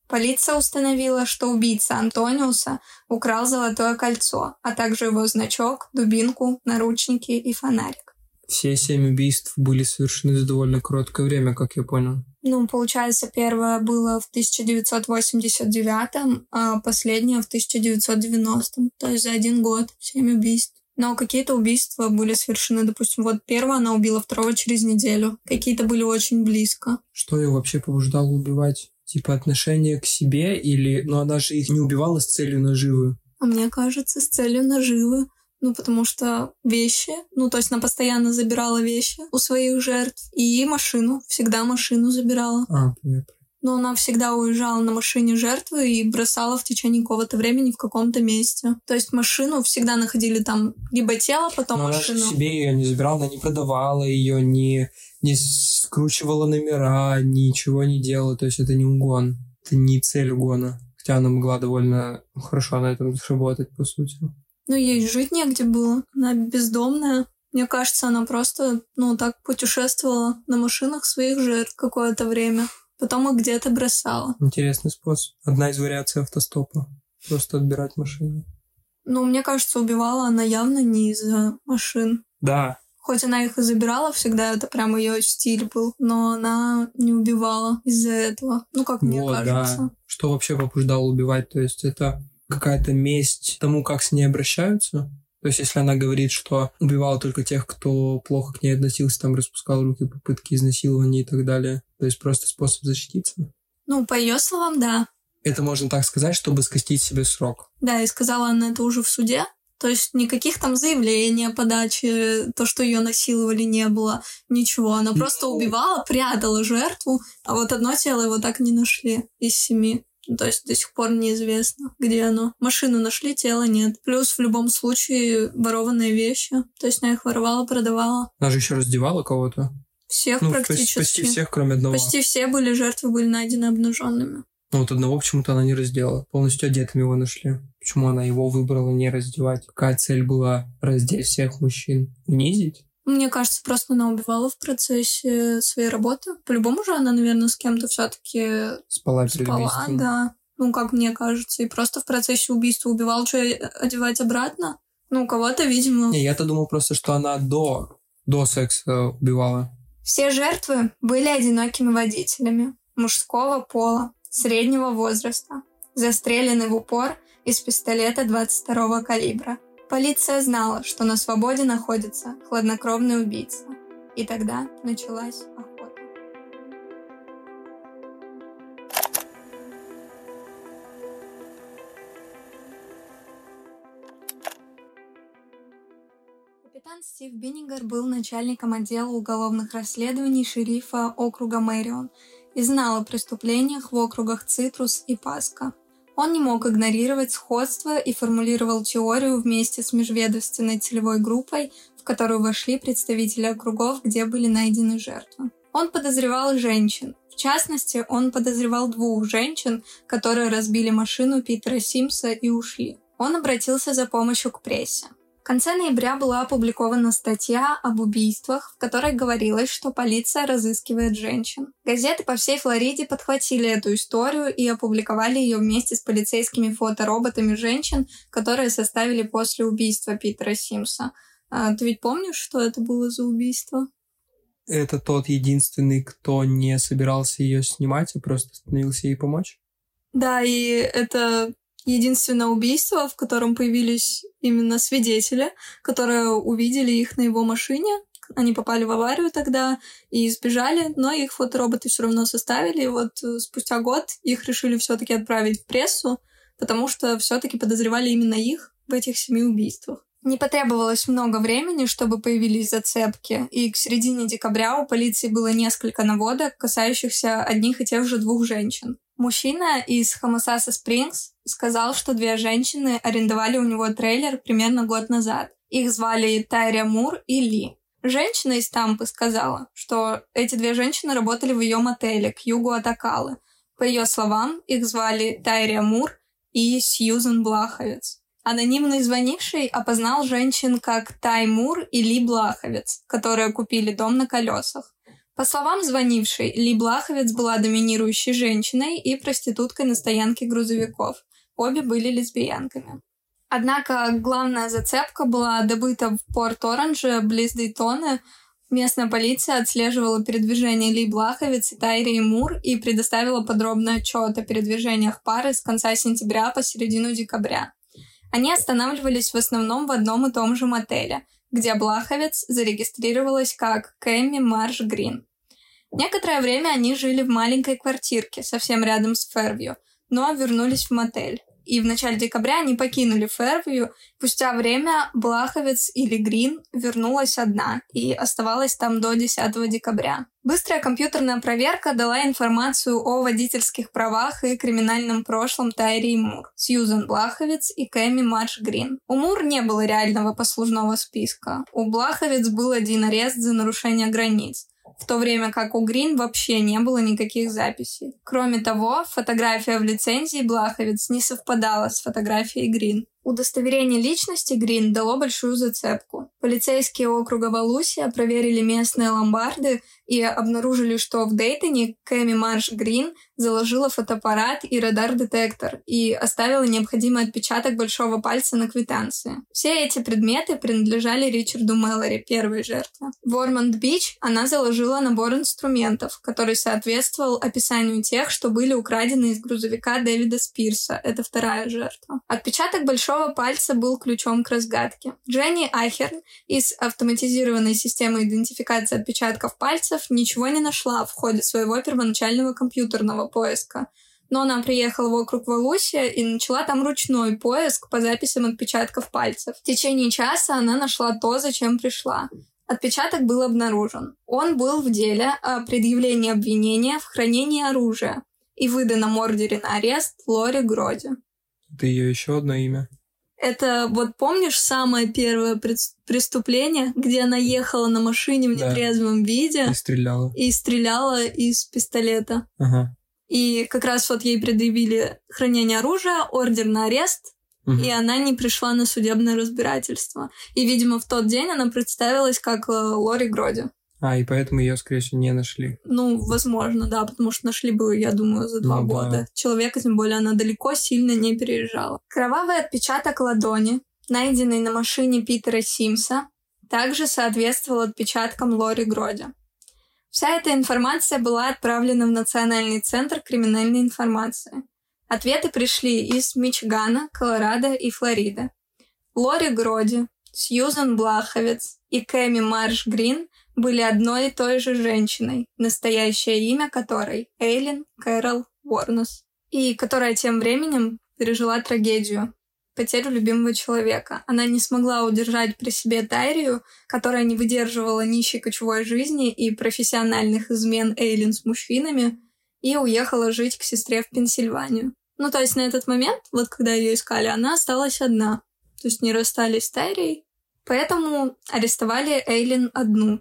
Полиция установила, что убийца Антониуса украл золотое кольцо, а также его значок, дубинку, наручники и фонарик. Все семь убийств были совершены за довольно короткое время, как я понял. Ну, получается, первое было в 1989, а последнее в 1990. То есть за один год семь убийств. Но какие-то убийства были совершены, допустим, вот первое она убила, второго через неделю. Какие-то были очень близко. Что ее вообще побуждало убивать? Типа отношение к себе или... Ну, она же их не убивала с целью наживы. А мне кажется, с целью наживы. Ну, потому что вещи, ну, то есть она постоянно забирала вещи у своих жертв. И машину, всегда машину забирала. А, понятно. Но она всегда уезжала на машине жертвы и бросала в течение какого-то времени в каком-то месте. То есть машину всегда находили там либо тело, потом Но машину. Она себе ее не забирала, она не продавала ее, не, не скручивала номера, ничего не делала. То есть это не угон. это не цель угона. Хотя она могла довольно хорошо на этом сработать, по сути. Ну, ей жить негде было. Она бездомная. Мне кажется, она просто, ну, так путешествовала на машинах своих жертв какое-то время. Потом их где-то бросала. Интересный способ. Одна из вариаций автостопа. Просто отбирать машины. Ну, мне кажется, убивала она явно не из-за машин. Да. Хоть она их и забирала всегда, это прям ее стиль был, но она не убивала из-за этого. Ну, как мне вот, кажется. Да. Что вообще побуждало убивать? То есть это какая-то месть тому, как с ней обращаются? То есть, если она говорит, что убивала только тех, кто плохо к ней относился, там распускал руки, попытки изнасилования и так далее. То есть просто способ защититься. Ну, по ее словам, да. Это можно так сказать, чтобы скостить себе срок. Да, и сказала она это уже в суде. То есть никаких там заявлений о подаче, то, что ее насиловали, не было, ничего. Она просто ну. убивала, прятала жертву, а вот одно тело его так не нашли из семи. То есть до сих пор неизвестно, где оно. Машину нашли, тела нет. Плюс в любом случае ворованные вещи. То есть она их воровала, продавала. Она же еще раздевала кого-то. Всех ну, практически. Почти всех, кроме одного. Почти все были жертвы, были найдены обнаженными. Ну вот одного почему-то она не раздела. Полностью одетым его нашли. Почему она его выбрала не раздевать? Какая цель была раздеть всех мужчин? Унизить? Мне кажется, просто она убивала в процессе своей работы. По-любому же она, наверное, с кем-то все-таки спала спала, да. Ну, как мне кажется. И просто в процессе убийства убивал, что одевать обратно. Ну, кого-то, видимо... Не, я-то думал просто, что она до, до секса убивала. Все жертвы были одинокими водителями мужского пола, среднего возраста, застрелены в упор из пистолета 22 калибра. Полиция знала, что на свободе находится хладнокровный убийца. И тогда началась охота. Капитан Стив Биннигер был начальником отдела уголовных расследований шерифа округа Мэрион и знал о преступлениях в округах Цитрус и Паска – он не мог игнорировать сходство и формулировал теорию вместе с межведомственной целевой группой, в которую вошли представители округов, где были найдены жертвы. Он подозревал женщин. В частности, он подозревал двух женщин, которые разбили машину Питера Симса и ушли. Он обратился за помощью к прессе. В конце ноября была опубликована статья об убийствах, в которой говорилось, что полиция разыскивает женщин. Газеты по всей Флориде подхватили эту историю и опубликовали ее вместе с полицейскими фотороботами женщин, которые составили после убийства Питера Симса. А, ты ведь помнишь, что это было за убийство? Это тот единственный, кто не собирался ее снимать, а просто остановился ей помочь? Да, и это единственное убийство, в котором появились именно свидетели, которые увидели их на его машине. Они попали в аварию тогда и сбежали, но их фотороботы все равно составили. И вот э, спустя год их решили все-таки отправить в прессу, потому что все-таки подозревали именно их в этих семи убийствах. Не потребовалось много времени, чтобы появились зацепки, и к середине декабря у полиции было несколько наводок, касающихся одних и тех же двух женщин. Мужчина из Хамасаса Спрингс сказал, что две женщины арендовали у него трейлер примерно год назад. Их звали Тайря Мур и Ли. Женщина из Тампы сказала, что эти две женщины работали в ее мотеле к югу от Акалы. По ее словам, их звали Тайрия Мур и Сьюзен Блаховец. Анонимный звонивший опознал женщин как Тай Мур и Ли Блаховец, которые купили дом на колесах. По словам звонившей, Ли Блаховец была доминирующей женщиной и проституткой на стоянке грузовиков. Обе были лесбиянками. Однако главная зацепка была добыта в Порт-Оранже, близ Дейтоны. Местная полиция отслеживала передвижение Ли Блаховец и Тайри Мур и предоставила подробный отчет о передвижениях пары с конца сентября по середину декабря. Они останавливались в основном в одном и том же мотеле, где Блаховец зарегистрировалась как Кэмми Марш Грин. Некоторое время они жили в маленькой квартирке, совсем рядом с Фервью, но вернулись в мотель. И в начале декабря они покинули Фервью. Спустя время Блаховец или Грин вернулась одна и оставалась там до 10 декабря. Быстрая компьютерная проверка дала информацию о водительских правах и криминальном прошлом Тайри и Мур, Сьюзен Блаховец и Кэми Марш Грин. У Мур не было реального послужного списка. У Блаховец был один арест за нарушение границ. В то время как у Грин вообще не было никаких записей. Кроме того, фотография в лицензии Блаховец не совпадала с фотографией Грин. Удостоверение личности Грин дало большую зацепку. Полицейские округа Валусия проверили местные ломбарды и обнаружили, что в Дейтоне Кэми Марш Грин заложила фотоаппарат и радар-детектор и оставила необходимый отпечаток большого пальца на квитанции. Все эти предметы принадлежали Ричарду Мэллори, первой жертве. В Ормонд-Бич она заложила набор инструментов, который соответствовал описанию тех, что были украдены из грузовика Дэвида Спирса. Это вторая жертва. Отпечаток большого большого пальца был ключом к разгадке. Дженни Ахерн из автоматизированной системы идентификации отпечатков пальцев ничего не нашла в ходе своего первоначального компьютерного поиска. Но она приехала в округ Валусия и начала там ручной поиск по записям отпечатков пальцев. В течение часа она нашла то, зачем пришла. Отпечаток был обнаружен. Он был в деле о предъявлении обвинения в хранении оружия и выданном ордере на арест Лори Гроди. Это ее еще одно имя? Это вот помнишь самое первое преступление, где она ехала на машине в нетрезвом да. виде и стреляла и стреляла из пистолета. Ага. И как раз вот ей предъявили хранение оружия, ордер на арест, угу. и она не пришла на судебное разбирательство. И, видимо, в тот день она представилась как э, Лори Гроди. А, и поэтому ее, скорее всего, не нашли. Ну, возможно, да, потому что нашли бы, я думаю, за два ну, года. Да. Человека, тем более, она далеко сильно не переезжала. Кровавый отпечаток ладони, найденный на машине Питера Симса, также соответствовал отпечаткам Лори Гроди. Вся эта информация была отправлена в Национальный центр криминальной информации. Ответы пришли из Мичигана, Колорадо и Флориды. Лори Гроди, Сьюзан Блаховец и Кэми Марш Грин были одной и той же женщиной, настоящее имя которой Эйлин Кэрол Уорнес, и которая тем временем пережила трагедию, потерю любимого человека. Она не смогла удержать при себе Тайрию, которая не выдерживала нищей кочевой жизни и профессиональных измен Эйлин с мужчинами, и уехала жить к сестре в Пенсильванию. Ну, то есть на этот момент, вот когда ее искали, она осталась одна. То есть не расстались с Тайрией. Поэтому арестовали Эйлин одну.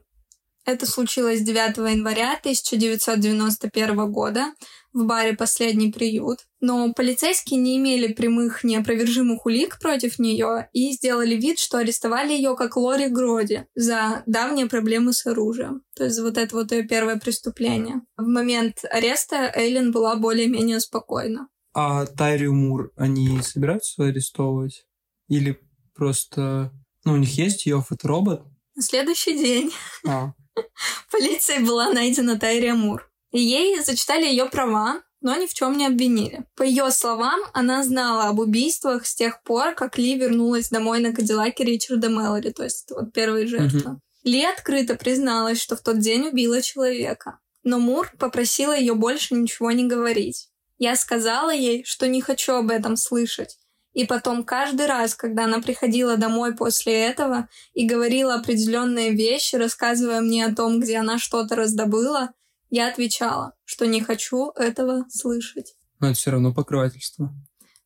Это случилось 9 января 1991 года в баре «Последний приют». Но полицейские не имели прямых неопровержимых улик против нее и сделали вид, что арестовали ее как Лори Гроди за давние проблемы с оружием. То есть вот это вот ее первое преступление. В момент ареста Эйлин была более-менее спокойна. А Тайрию Мур они собираются арестовывать? Или просто... Ну, у них есть ее фоторобот? На следующий день. А. Полицией была найдена Тайрия Мур. Ей зачитали ее права, но ни в чем не обвинили. По ее словам, она знала об убийствах с тех пор, как Ли вернулась домой на Кадиллаке Ричарда Мэллори, то есть вот первая жертва. Mm-hmm. Ли открыто призналась, что в тот день убила человека. Но Мур попросила ее больше ничего не говорить. Я сказала ей, что не хочу об этом слышать, и потом каждый раз, когда она приходила домой после этого и говорила определенные вещи, рассказывая мне о том, где она что-то раздобыла, я отвечала, что не хочу этого слышать. Но это все равно покрывательство.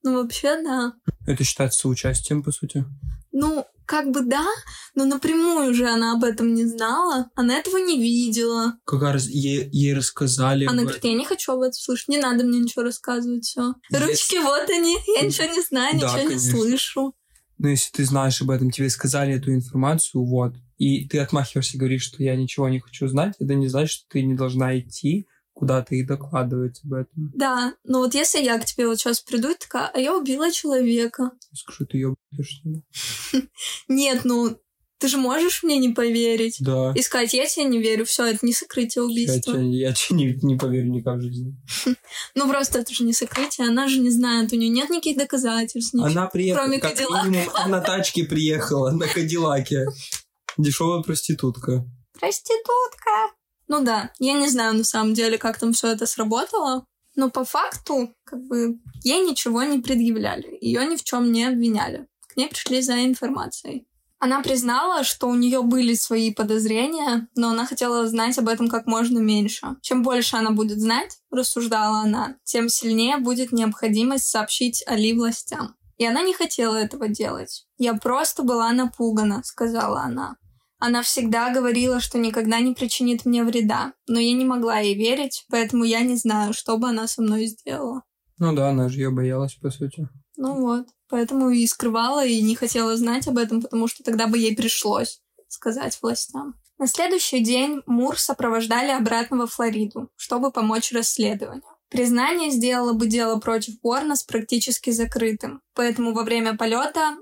Ну, вообще, да. Это считается участием, по сути? Ну, как бы да, но напрямую же она об этом не знала, она этого не видела. Как раз ей, ей рассказали. Она говорит, я не хочу об этом слышать, не надо мне ничего рассказывать, все. Если... Ручки вот они, я ничего не знаю, да, ничего конечно. не слышу. Ну, если ты знаешь об этом, тебе сказали эту информацию, вот, и ты отмахиваешься и говоришь, что я ничего не хочу знать, это не значит, что ты не должна идти куда-то и докладывать об этом. Да, но вот если я к тебе вот сейчас приду и такая, а я убила человека. Скажу, ты ёбаешь, что ли? Нет, ну, ты же можешь мне не поверить. Да. И сказать, я тебе не верю, все, это не сокрытие убийства. Я тебе, я тебе не, не поверю никак в жизни. ну просто это же не сокрытие, она же не знает, у нее нет никаких доказательств. Ничего, она приехала, кроме как Кадиллака. минимум, на тачке приехала, на Кадиллаке. Дешевая проститутка. Проститутка. Ну да, я не знаю на самом деле, как там все это сработало, но по факту, как бы, ей ничего не предъявляли, ее ни в чем не обвиняли. К ней пришли за информацией. Она признала, что у нее были свои подозрения, но она хотела знать об этом как можно меньше. Чем больше она будет знать, рассуждала она, тем сильнее будет необходимость сообщить Али властям. И она не хотела этого делать. «Я просто была напугана», — сказала она. Она всегда говорила, что никогда не причинит мне вреда, но я не могла ей верить, поэтому я не знаю, что бы она со мной сделала. Ну да, она же ее боялась, по сути. Ну вот, поэтому и скрывала, и не хотела знать об этом, потому что тогда бы ей пришлось сказать властям. На следующий день Мур сопровождали обратно во Флориду, чтобы помочь расследованию. Признание сделало бы дело против Уорнес практически закрытым, поэтому во время полета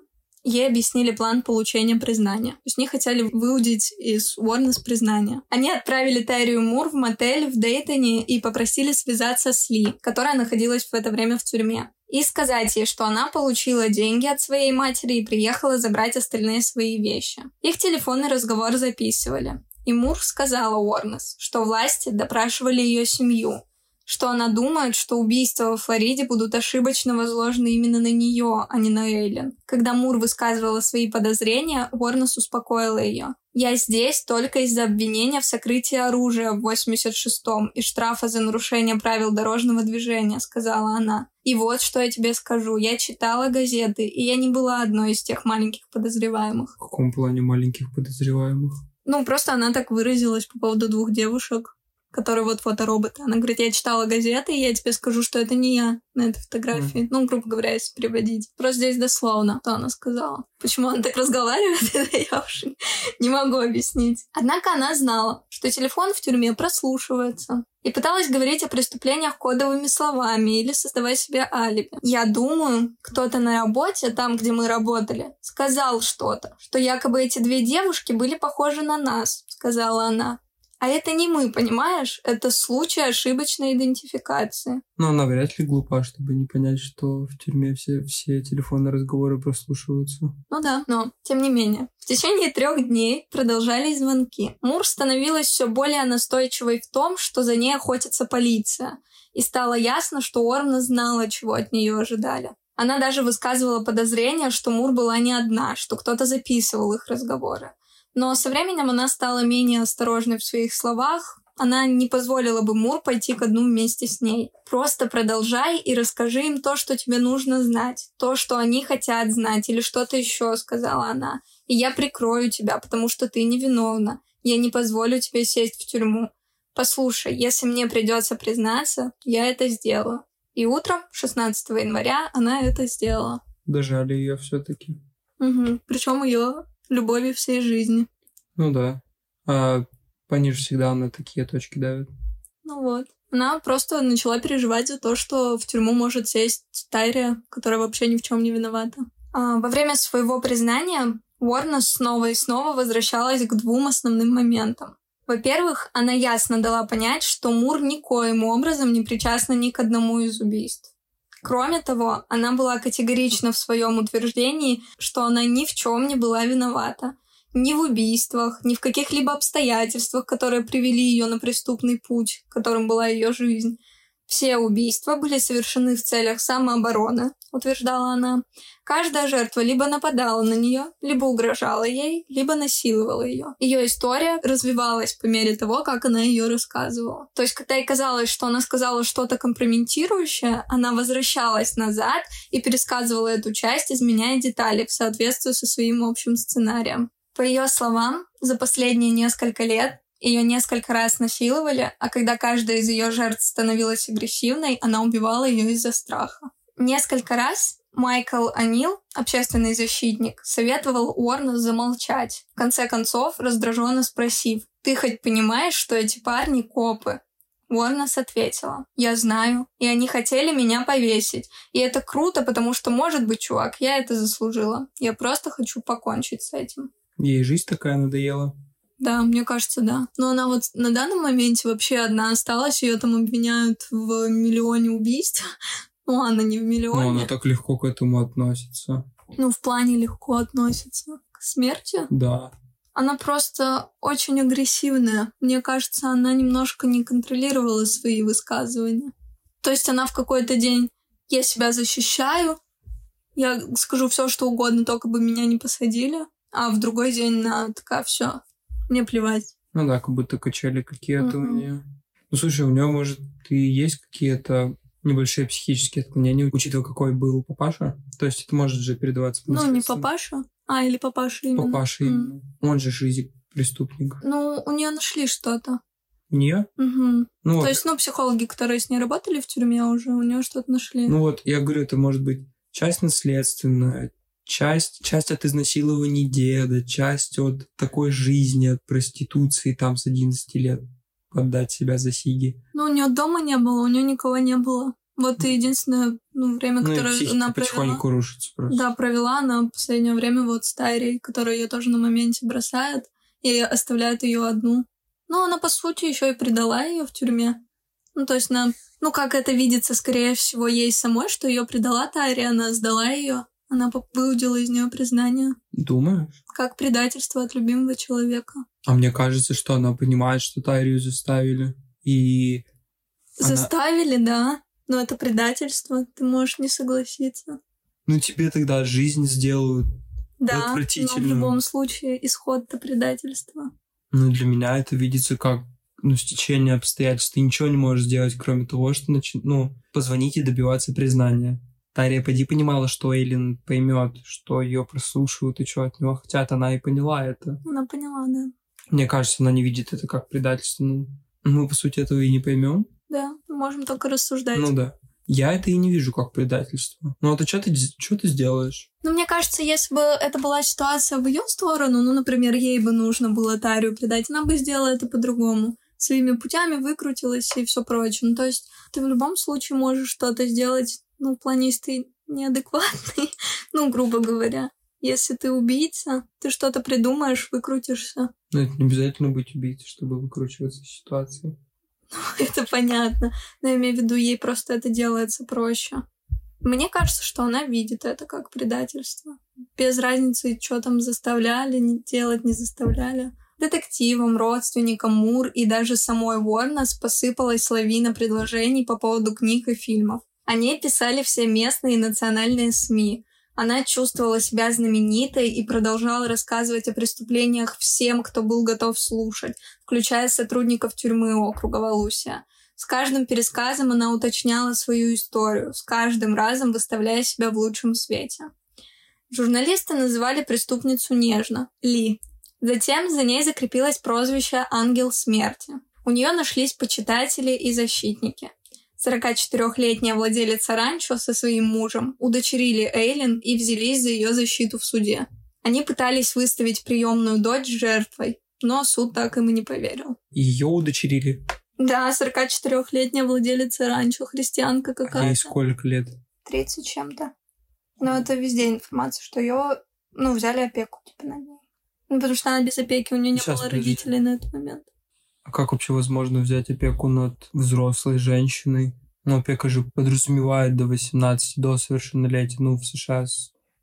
ей объяснили план получения признания. То есть они хотели выудить из Уорнес признание. Они отправили Террию Мур в мотель в Дейтоне и попросили связаться с Ли, которая находилась в это время в тюрьме. И сказать ей, что она получила деньги от своей матери и приехала забрать остальные свои вещи. Их телефонный разговор записывали. И Мур сказала Уорнес, что власти допрашивали ее семью, что она думает, что убийства во Флориде будут ошибочно возложены именно на нее, а не на Эйлен. Когда Мур высказывала свои подозрения, Уорнес успокоила ее. «Я здесь только из-за обвинения в сокрытии оружия в 86-м и штрафа за нарушение правил дорожного движения», — сказала она. «И вот что я тебе скажу. Я читала газеты, и я не была одной из тех маленьких подозреваемых». В каком плане маленьких подозреваемых? Ну, просто она так выразилась по поводу двух девушек который вот фотороботы. Она говорит, я читала газеты, и я тебе скажу, что это не я на этой фотографии. Mm. Ну, грубо говоря, если переводить. Просто здесь дословно, что она сказала. Почему она так разговаривает, это я уж не могу объяснить. Однако она знала, что телефон в тюрьме прослушивается. И пыталась говорить о преступлениях кодовыми словами или создавать себе алиби. Я думаю, кто-то на работе, там, где мы работали, сказал что-то, что якобы эти две девушки были похожи на нас, сказала она. А это не мы, понимаешь? Это случай ошибочной идентификации. Ну, она вряд ли глупа, чтобы не понять, что в тюрьме все, все телефонные разговоры прослушиваются. Ну да, но тем не менее. В течение трех дней продолжались звонки. Мур становилась все более настойчивой в том, что за ней охотится полиция. И стало ясно, что Орна знала, чего от нее ожидали. Она даже высказывала подозрение, что Мур была не одна, что кто-то записывал их разговоры. Но со временем она стала менее осторожной в своих словах. Она не позволила бы Мур пойти ко дну вместе с ней. Просто продолжай и расскажи им то, что тебе нужно знать. То, что они хотят знать, или что-то еще, сказала она. И я прикрою тебя, потому что ты невиновна. Я не позволю тебе сесть в тюрьму. Послушай, если мне придется признаться, я это сделаю. И утром, 16 января, она это сделала. Дожали ее все-таки. Угу. Причем ее любови всей жизни. Ну да. А пониже всегда на такие точки давят. Ну вот. Она просто начала переживать за то, что в тюрьму может сесть Тайрия, которая вообще ни в чем не виновата. А во время своего признания Уорнес снова и снова возвращалась к двум основным моментам. Во-первых, она ясно дала понять, что Мур никоим образом не причастна ни к одному из убийств. Кроме того, она была категорична в своем утверждении, что она ни в чем не была виновата. Ни в убийствах, ни в каких-либо обстоятельствах, которые привели ее на преступный путь, которым была ее жизнь. Все убийства были совершены в целях самообороны, утверждала она. Каждая жертва либо нападала на нее, либо угрожала ей, либо насиловала ее. Ее история развивалась по мере того, как она ее рассказывала. То есть, когда ей казалось, что она сказала что-то компрометирующее, она возвращалась назад и пересказывала эту часть, изменяя детали в соответствии со своим общим сценарием. По ее словам, за последние несколько лет ее несколько раз насиловали, а когда каждая из ее жертв становилась агрессивной, она убивала ее из-за страха. Несколько раз Майкл Анил, общественный защитник, советовал Уорну замолчать. В конце концов, раздраженно спросив, «Ты хоть понимаешь, что эти парни копы?» Уорнес ответила, «Я знаю, и они хотели меня повесить. И это круто, потому что, может быть, чувак, я это заслужила. Я просто хочу покончить с этим». Ей жизнь такая надоела. Да, мне кажется, да. Но она вот на данном моменте вообще одна осталась, ее там обвиняют в миллионе убийств. Ну, она не в миллионе. Но она так легко к этому относится. Ну, в плане легко относится. К смерти? Да. Она просто очень агрессивная. Мне кажется, она немножко не контролировала свои высказывания. То есть она в какой-то день «я себя защищаю», я скажу все, что угодно, только бы меня не посадили. А в другой день она такая, все, мне плевать. Ну да, как будто качали какие-то у нее. Ну слушай, у нее, может, и есть какие-то небольшие психические отклонения, учитывая, какой был папаша. То есть это может же передаваться Ну, не папаша, а или папаша именно. Папаша именно. Он же из преступник. Ну, у нее нашли что-то. Не? Угу. Ну, То вот, есть, ну, психологи, которые с ней работали в тюрьме уже, у нее что-то нашли. ну вот, я говорю, это может быть часть наследственная, часть, часть от изнасилований деда, часть от такой жизни, от проституции там с 11 лет отдать себя за сиги. Ну, у нее дома не было, у нее никого не было. Вот и единственное ну, время, Ну и которое психика она провела. потихоньку рушится просто. Да, провела она в последнее время вот с Тайрой, которая ее тоже на моменте бросает и оставляет ее одну. Ну, она, по сути, еще и предала ее в тюрьме. Ну, то есть, она, ну, как это видится, скорее всего, ей самой, что ее предала Тайре, она сдала ее, она выудила из нее признание. Думаешь? Как предательство от любимого человека. А мне кажется, что она понимает, что Тайрию заставили. И Она- Заставили, да, но это предательство, ты можешь не согласиться. ну тебе тогда жизнь сделают. Да, но в любом случае исход это предательство. Ну для меня это видится как ну, стечение обстоятельств. Ты ничего не можешь сделать, кроме того, что начи- ну, позвонить и добиваться признания. Тария поди понимала, что Эйлин поймет, что ее прослушивают и что от него хотят. Она и поняла это. Она поняла, да. Мне кажется, она не видит это как предательство. Ну, мы, по сути, этого и не поймем. Да, можем только рассуждать. Ну да. Я это и не вижу как предательство. Ну, а что ты, что ты сделаешь? Но мне кажется, если бы это была ситуация в ее сторону, ну, например, ей бы нужно было Тарию предать, она бы сделала это по-другому. Своими путями выкрутилась и все прочее. Ну, то есть ты в любом случае можешь что-то сделать, ну, в плане, если ты неадекватный, ну, грубо говоря. Если ты убийца, ты что-то придумаешь, выкрутишься. Ну, это не обязательно быть убийцей, чтобы выкручиваться из ситуации. Это понятно. Но я имею в виду, ей просто это делается проще. Мне кажется, что она видит это как предательство. Без разницы, что там заставляли делать, не заставляли. Детективам, родственникам Мур и даже самой Уорнес посыпалась лавина предложений по поводу книг и фильмов. О ней писали все местные и национальные СМИ. Она чувствовала себя знаменитой и продолжала рассказывать о преступлениях всем, кто был готов слушать, включая сотрудников тюрьмы округа Валусия. С каждым пересказом она уточняла свою историю, с каждым разом выставляя себя в лучшем свете. Журналисты называли преступницу нежно – Ли. Затем за ней закрепилось прозвище «Ангел смерти». У нее нашлись почитатели и защитники. 44-летняя владелица ранчо со своим мужем удочерили Эйлин и взялись за ее защиту в суде. Они пытались выставить приемную дочь жертвой, но суд так им и не поверил. Ее удочерили. Да, 44-летняя владелица ранчо, христианка Ей какая-то. сколько лет? 30 чем-то. Но это везде информация, что ее, ну, взяли опеку, типа, над ней. Ну, потому что она без опеки, у нее не Сейчас, было родителей на этот момент. А как вообще возможно взять опеку над взрослой женщиной? Ну, опека же подразумевает до 18, до совершеннолетия. Ну, в США,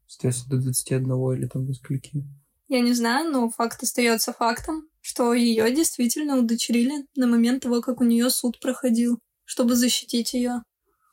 соответственно, до 21 или там до скольки. Я не знаю, но факт остается фактом, что ее действительно удочерили на момент того, как у нее суд проходил, чтобы защитить ее.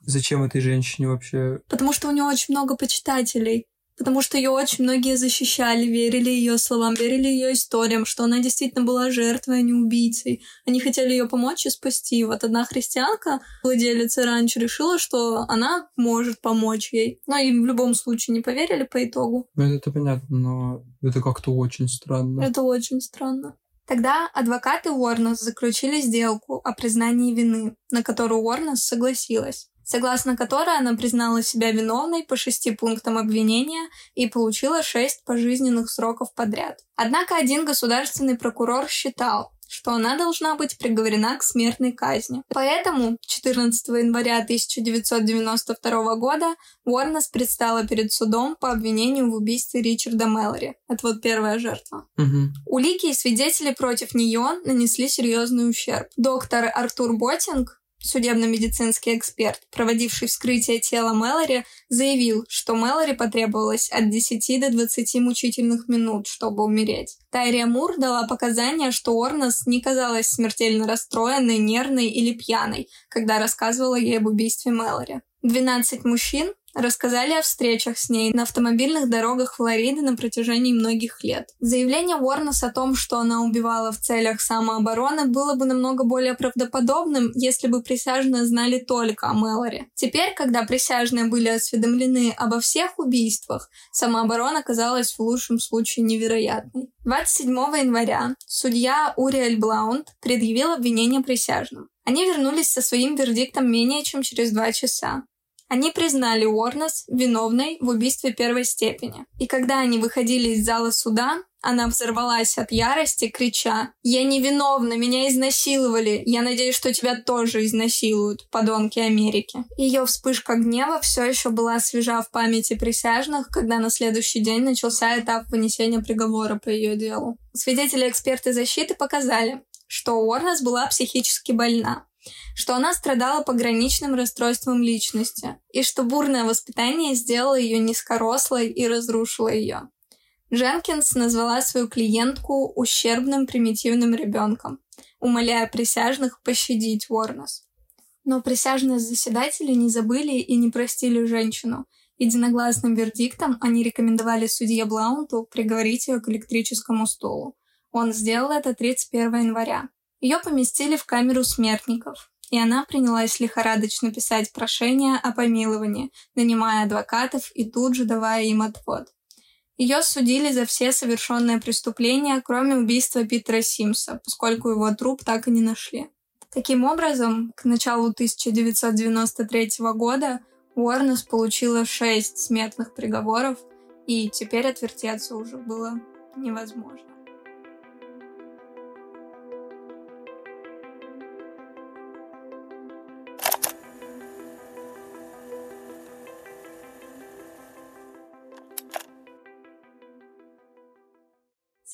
Зачем этой женщине вообще... Потому что у нее очень много почитателей. Потому что ее очень многие защищали, верили ее словам, верили ее историям, что она действительно была жертвой, а не убийцей. Они хотели ее помочь и спасти. Вот одна христианка, владелица раньше, решила, что она может помочь ей. Но им в любом случае не поверили по итогу. Ну, это понятно, но это как-то очень странно. Это очень странно. Тогда адвокаты Уорнес заключили сделку о признании вины, на которую Уорнес согласилась, согласно которой она признала себя виновной по шести пунктам обвинения и получила шесть пожизненных сроков подряд. Однако один государственный прокурор считал, что она должна быть приговорена к смертной казни. Поэтому 14 января 1992 года Уорнес предстала перед судом по обвинению в убийстве Ричарда Мэлори. Это вот первая жертва. Мгм. Улики и свидетели против нее нанесли серьезный ущерб. Доктор Артур Боттинг, судебно-медицинский эксперт, проводивший вскрытие тела Мэлори, заявил, что Мэлори потребовалось от 10 до 20 мучительных минут, чтобы умереть. Тайрия Мур дала показания, что Орнес не казалась смертельно расстроенной, нервной или пьяной, когда рассказывала ей об убийстве Мэлори. 12 мужчин, рассказали о встречах с ней на автомобильных дорогах Флориды на протяжении многих лет. Заявление Уорнес о том, что она убивала в целях самообороны, было бы намного более правдоподобным, если бы присяжные знали только о Мэлори. Теперь, когда присяжные были осведомлены обо всех убийствах, самооборона казалась в лучшем случае невероятной. 27 января судья Уриэль Блаунд предъявил обвинение присяжным. Они вернулись со своим вердиктом менее чем через два часа. Они признали Уорнес виновной в убийстве первой степени. И когда они выходили из зала суда, она взорвалась от ярости, крича «Я не виновна, меня изнасиловали! Я надеюсь, что тебя тоже изнасилуют, подонки Америки!» Ее вспышка гнева все еще была свежа в памяти присяжных, когда на следующий день начался этап вынесения приговора по ее делу. Свидетели-эксперты защиты показали, что Уорнес была психически больна что она страдала пограничным расстройством личности, и что бурное воспитание сделало ее низкорослой и разрушило ее. Дженкинс назвала свою клиентку ущербным примитивным ребенком, умоляя присяжных пощадить Уорнес. Но присяжные заседатели не забыли и не простили женщину. Единогласным вердиктом они рекомендовали судье Блаунту приговорить ее к электрическому стулу. Он сделал это 31 января. Ее поместили в камеру смертников, и она принялась лихорадочно писать прошения о помиловании, нанимая адвокатов и тут же давая им отвод. Ее судили за все совершенные преступления, кроме убийства Питера Симса, поскольку его труп так и не нашли. Таким образом, к началу 1993 года Уорнес получила шесть смертных приговоров, и теперь отвертеться уже было невозможно.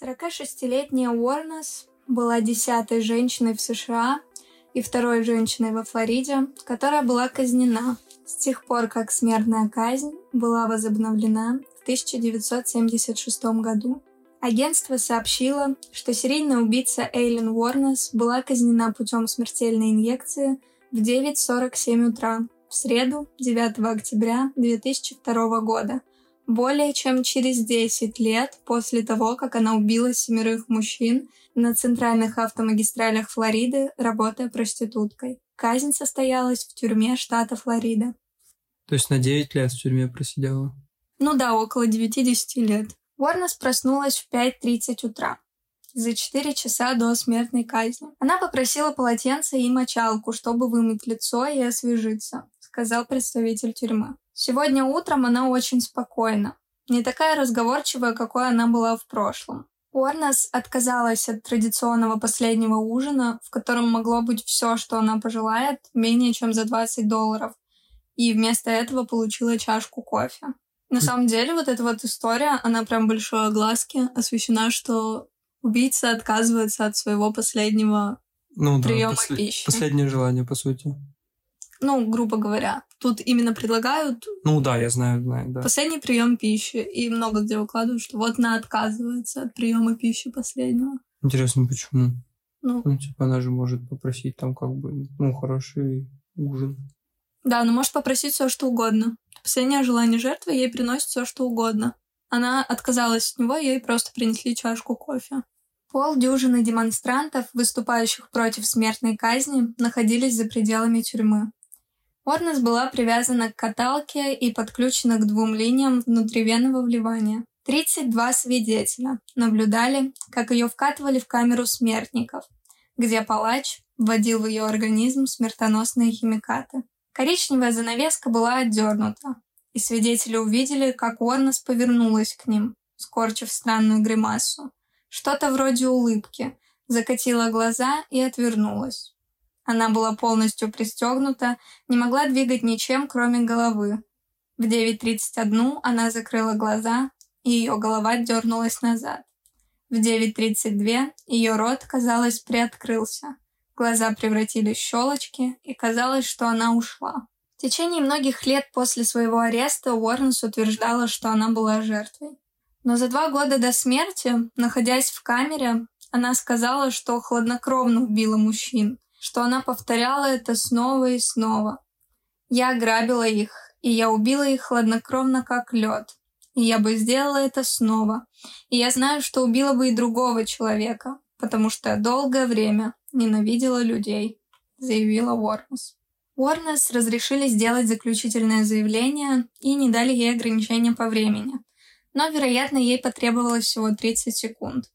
46-летняя Уорнес была десятой женщиной в США и второй женщиной во Флориде, которая была казнена с тех пор, как смертная казнь была возобновлена в 1976 году. Агентство сообщило, что серийная убийца Эйлин Уорнес была казнена путем смертельной инъекции в 9.47 утра в среду 9 октября 2002 года – более чем через 10 лет после того, как она убила семерых мужчин на центральных автомагистралях Флориды, работая проституткой. Казнь состоялась в тюрьме штата Флорида. То есть на 9 лет в тюрьме просидела? Ну да, около 9-10 лет. Уорнес проснулась в 5.30 утра за 4 часа до смертной казни. Она попросила полотенце и мочалку, чтобы вымыть лицо и освежиться, сказал представитель тюрьмы. Сегодня утром она очень спокойна. Не такая разговорчивая, какой она была в прошлом. Уорнес отказалась от традиционного последнего ужина, в котором могло быть все, что она пожелает, менее чем за 20 долларов, и вместо этого получила чашку кофе. На самом деле, вот эта вот история, она прям большой огласки освещена, что убийца отказывается от своего последнего ну, приема да, после... пищи. Последнее желание, по сути. Ну, грубо говоря. Тут именно предлагают... Ну да, я знаю, знаю, да. Последний прием пищи. И много где выкладывают, что вот она отказывается от приема пищи последнего. Интересно, почему? Ну, ну, типа, она же может попросить там как бы, ну, хороший ужин. Да, она может попросить все, что угодно. Последнее желание жертвы ей приносит все, что угодно. Она отказалась от него, ей просто принесли чашку кофе. Полдюжины демонстрантов, выступающих против смертной казни, находились за пределами тюрьмы. Орнес была привязана к каталке и подключена к двум линиям внутривенного вливания. 32 свидетеля наблюдали, как ее вкатывали в камеру смертников, где палач вводил в ее организм смертоносные химикаты. Коричневая занавеска была отдернута, и свидетели увидели, как Уорнес повернулась к ним, скорчив странную гримасу. Что-то вроде улыбки, закатила глаза и отвернулась. Она была полностью пристегнута, не могла двигать ничем, кроме головы. В 9.31 она закрыла глаза, и ее голова дернулась назад. В 9.32 ее рот, казалось, приоткрылся. Глаза превратились в щелочки, и казалось, что она ушла. В течение многих лет после своего ареста Уорнс утверждала, что она была жертвой. Но за два года до смерти, находясь в камере, она сказала, что хладнокровно убила мужчин, что она повторяла это снова и снова. Я грабила их, И я убила их хладнокровно, как лед. И я бы сделала это снова. И я знаю, что убила бы и другого человека, потому что долгое время ненавидела людей, заявила Уорнес. Уорнес разрешили сделать заключительное заявление и не дали ей ограничения по времени. Но, вероятно, ей потребовалось всего 30 секунд.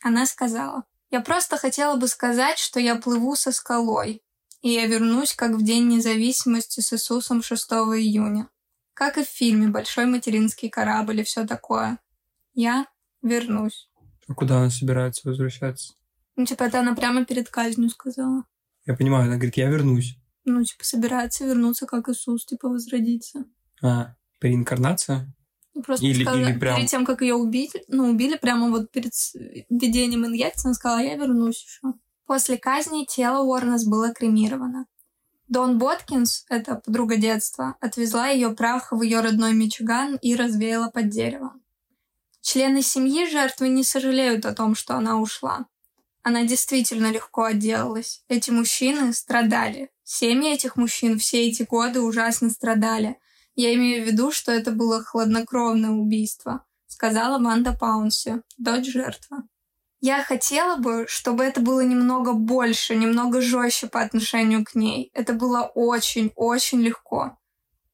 Она сказала, «Я просто хотела бы сказать, что я плыву со скалой, и я вернусь, как в День независимости с Иисусом 6 июня. Как и в фильме «Большой материнский корабль» и все такое. Я вернусь. А куда она собирается возвращаться? Ну, типа, это она прямо перед казнью сказала. Я понимаю, она говорит, я вернусь. Ну, типа, собирается вернуться, как Иисус, типа, возродиться. А, реинкарнация? Просто или, сказала, или прям... перед тем, как ее убить, ну, убили прямо вот перед введением инъекции, она сказала, я вернусь еще. После казни тело Уорнес было кремировано. Дон Боткинс, это подруга детства, отвезла ее прах в ее родной Мичиган и развеяла под деревом. Члены семьи жертвы не сожалеют о том, что она ушла. Она действительно легко отделалась. Эти мужчины страдали. Семьи этих мужчин все эти годы ужасно страдали. Я имею в виду, что это было хладнокровное убийство, сказала Ванда Паунси, дочь жертвы. Я хотела бы, чтобы это было немного больше, немного жестче по отношению к ней. Это было очень-очень легко.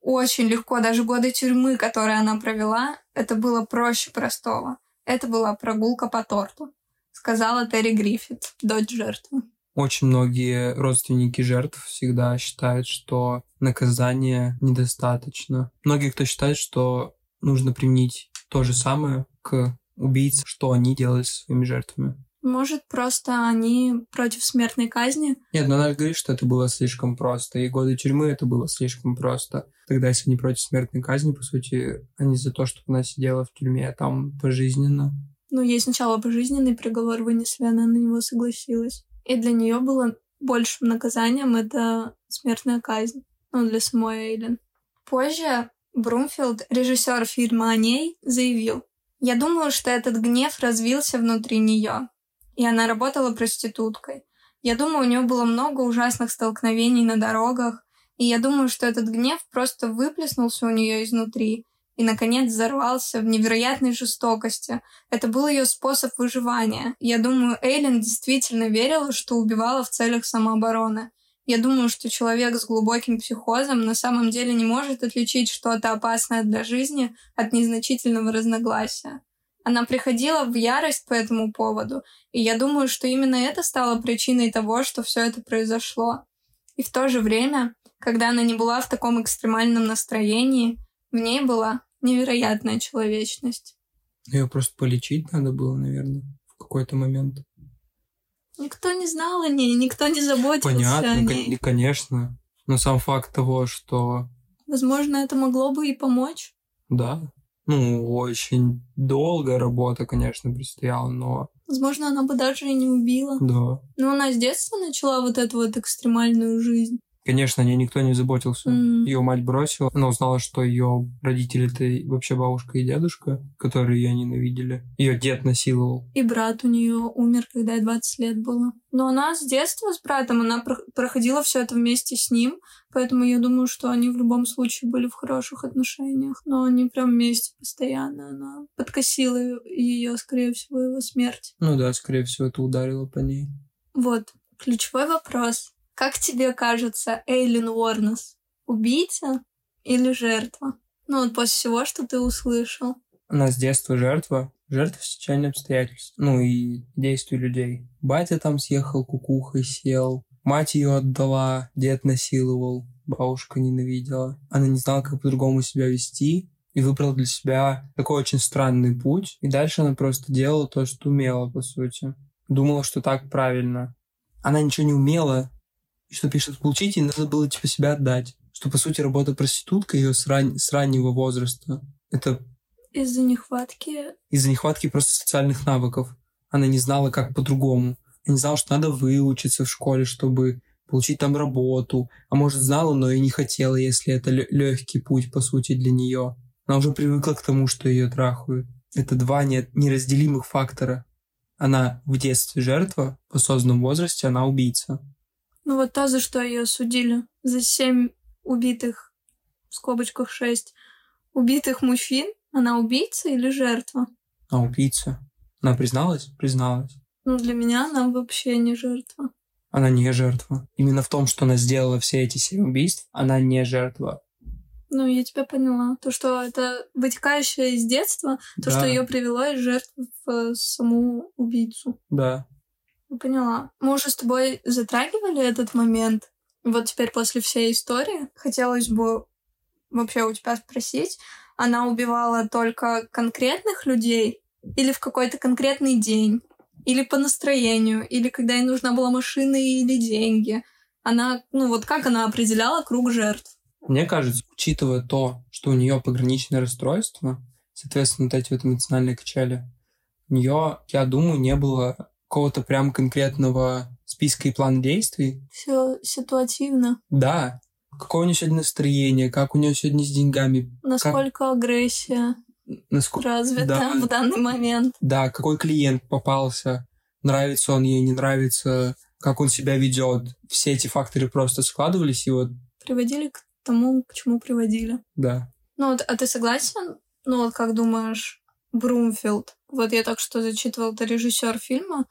Очень легко. Даже годы тюрьмы, которые она провела, это было проще простого. Это была прогулка по торту, сказала Терри Гриффит, дочь жертвы. Очень многие родственники жертв всегда считают, что наказание недостаточно. Многие, кто считает, что нужно применить то же самое к убийц, что они делали со своими жертвами. Может, просто они против смертной казни? Нет, но она говорит, что это было слишком просто. И годы тюрьмы это было слишком просто. Тогда, если они против смертной казни, по сути, они за то, чтобы она сидела в тюрьме, а там пожизненно. Ну, ей сначала пожизненный приговор вынесли, она на него согласилась. И для нее было большим наказанием это смертная казнь. Ну, для самой Эйлин. Позже Брумфилд, режиссер фильма о ней, заявил, я думаю, что этот гнев развился внутри нее, и она работала проституткой. Я думаю, у нее было много ужасных столкновений на дорогах, и я думаю, что этот гнев просто выплеснулся у нее изнутри и, наконец, взорвался в невероятной жестокости. Это был ее способ выживания. Я думаю, Эйлин действительно верила, что убивала в целях самообороны. Я думаю, что человек с глубоким психозом на самом деле не может отличить что-то опасное для жизни от незначительного разногласия. Она приходила в ярость по этому поводу, и я думаю, что именно это стало причиной того, что все это произошло. И в то же время, когда она не была в таком экстремальном настроении, в ней была невероятная человечность. Ее просто полечить надо было, наверное, в какой-то момент. Никто не знал о ней, никто не заботился Понятно, о ней. конечно. Но сам факт того, что... Возможно, это могло бы и помочь. Да. Ну, очень долгая работа, конечно, предстояла, но... Возможно, она бы даже и не убила. Да. Но она с детства начала вот эту вот экстремальную жизнь. Конечно, о ней никто не заботился. Mm. Ее мать бросила. Она узнала, что ее родители это вообще бабушка и дедушка, которые ее ненавидели. Ее дед насиловал. И брат у нее умер, когда ей 20 лет было. Но она с детства с братом, она про- проходила все это вместе с ним, поэтому я думаю, что они в любом случае были в хороших отношениях. Но они прям вместе постоянно. Она подкосила ее, скорее всего, его смерть. Ну да, скорее всего, это ударило по ней. Вот, ключевой вопрос. Как тебе кажется, Эйлин Уорнес убийца или жертва? Ну вот после всего, что ты услышал. Она с детства жертва. Жертва стечения обстоятельств. Ну и действий людей. Батя там съехал, кукухой сел. Мать ее отдала, дед насиловал, бабушка ненавидела. Она не знала, как по-другому себя вести, и выбрала для себя такой очень странный путь. И дальше она просто делала то, что умела, по сути. Думала, что так правильно. Она ничего не умела, что пишет получить, ей надо было типа себя отдать. Что, по сути, работа проститутка ее с, ран... с раннего возраста. Это Из-за нехватки... из-за нехватки просто социальных навыков. Она не знала, как по-другому. Она не знала, что надо выучиться в школе, чтобы получить там работу. А может, знала, но и не хотела, если это легкий путь, по сути, для нее. Она уже привыкла к тому, что ее трахают. Это два не- неразделимых фактора. Она в детстве жертва, в осознанном возрасте она убийца. Ну вот то, за что ее судили. За семь убитых в скобочках 6 убитых мужчин, она убийца или жертва? А убийца? Она призналась? Призналась. Ну, для меня она вообще не жертва. Она не жертва. Именно в том, что она сделала все эти семь убийств, она не жертва. Ну, я тебя поняла. То, что это вытекающее из детства, то, Да. что ее привело из жертвы в саму убийцу. Да. Поняла. Мы уже с тобой затрагивали этот момент. Вот теперь после всей истории хотелось бы вообще у тебя спросить, она убивала только конкретных людей или в какой-то конкретный день? Или по настроению? Или когда ей нужна была машина или деньги? Она, ну вот как она определяла круг жертв? Мне кажется, учитывая то, что у нее пограничное расстройство, соответственно, вот эти вот эмоциональные качели, у нее, я думаю, не было какого-то прям конкретного списка и плана действий. Все ситуативно. Да, какое у нее сегодня настроение, как у нее сегодня с деньгами, Насколько агрессия насколько... развита Да. в данный момент? Да, какой клиент попался, нравится он ей, не нравится, как он себя ведет. Все эти факторы просто складывались, и вот, Приводили к тому, к чему приводили. да. Ну вот, а ты согласен? Ну вот как думаешь, Брумфилд? Вот я только что зачитывал, это режиссер фильма,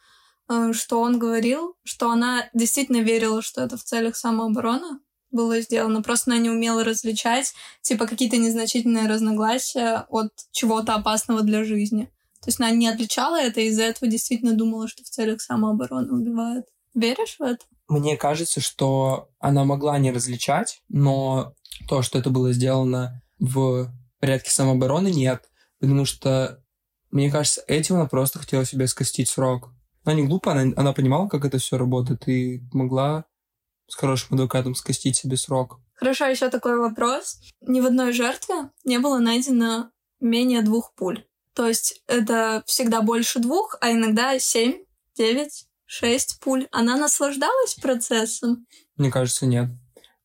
э, что он говорил, что она действительно верила, что это в целях самообороны было сделано. Просто она не умела различать, типа, какие-то незначительные разногласия от чего-то опасного для жизни. То есть она не отличала это, и из-за этого действительно думала, что в целях самообороны убивают. Веришь в это? Мне кажется, что она могла не различать, но то, что это было сделано в порядке самообороны, нет. Потому что, мне кажется, этим она просто хотела себе скостить срок. Она не глупо, она, она понимала, как это все работает, и могла с хорошим адвокатом скостить себе срок. Хорошо, еще такой вопрос. Ни в одной жертве не было найдено менее двух пуль. То есть это всегда больше двух, а иногда семь, девять, шесть пуль. Она наслаждалась процессом? Мне кажется, нет.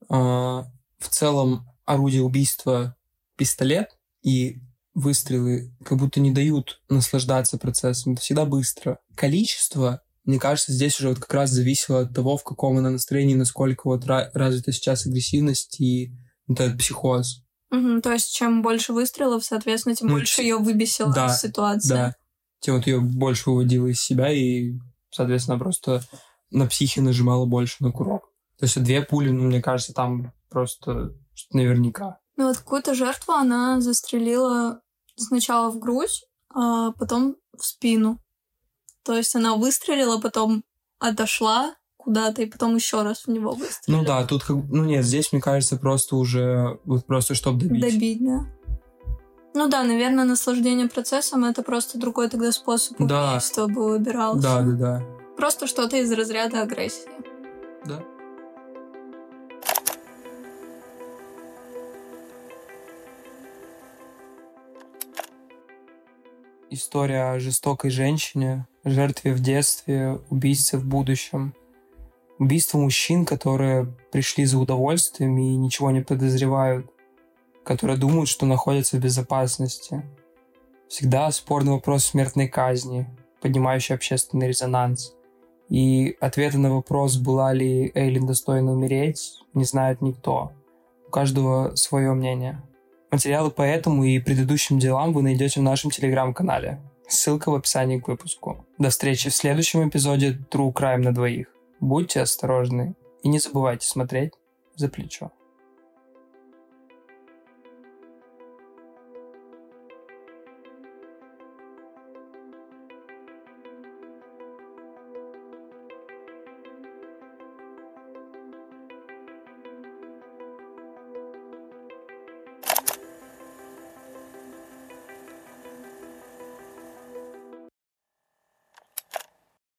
А, в целом, орудие убийства пистолет и выстрелы как будто не дают наслаждаться процессом. Это всегда быстро. Количество, мне кажется, здесь уже вот как раз зависело от того, в каком она настроении, насколько вот ра- развита сейчас агрессивность и вот этот психоз. Мгм, то есть чем больше выстрелов, соответственно, тем Ну, больше ее выбесила да, ситуация. Да. Тем вот ее больше выводило из себя и, соответственно, просто на психе нажимала больше на курок. То есть две пули, ну, мне кажется, там просто наверняка. Ну вот какую-то жертву она застрелила сначала в грудь, а потом в спину. То есть она выстрелила, потом отошла куда-то и потом еще раз в него выстрелила. Ну да, тут как... Ну нет, здесь, мне кажется, просто уже... Вот просто чтобы добить. Добить, да. Ну да, наверное, наслаждение процессом это просто другой тогда способ Да. убийства бы выбирался. Да, да, да. Просто что-то из разряда агрессии. Да. История о жестокой женщине, жертве в детстве, убийце в будущем. Убийство мужчин, которые пришли за удовольствием и ничего не подозревают, которые думают, что находятся в безопасности. Всегда спорный вопрос смертной казни, поднимающий общественный резонанс. И ответа на вопрос, была ли Эйлин достойна умереть, не знает никто. У каждого свое мнение. Материалы по этому и предыдущим делам вы найдете в нашем телеграм-канале. Ссылка в описании к выпуску. До встречи в следующем эпизоде True Crime на двоих. Будьте осторожны и не забывайте смотреть за плечо.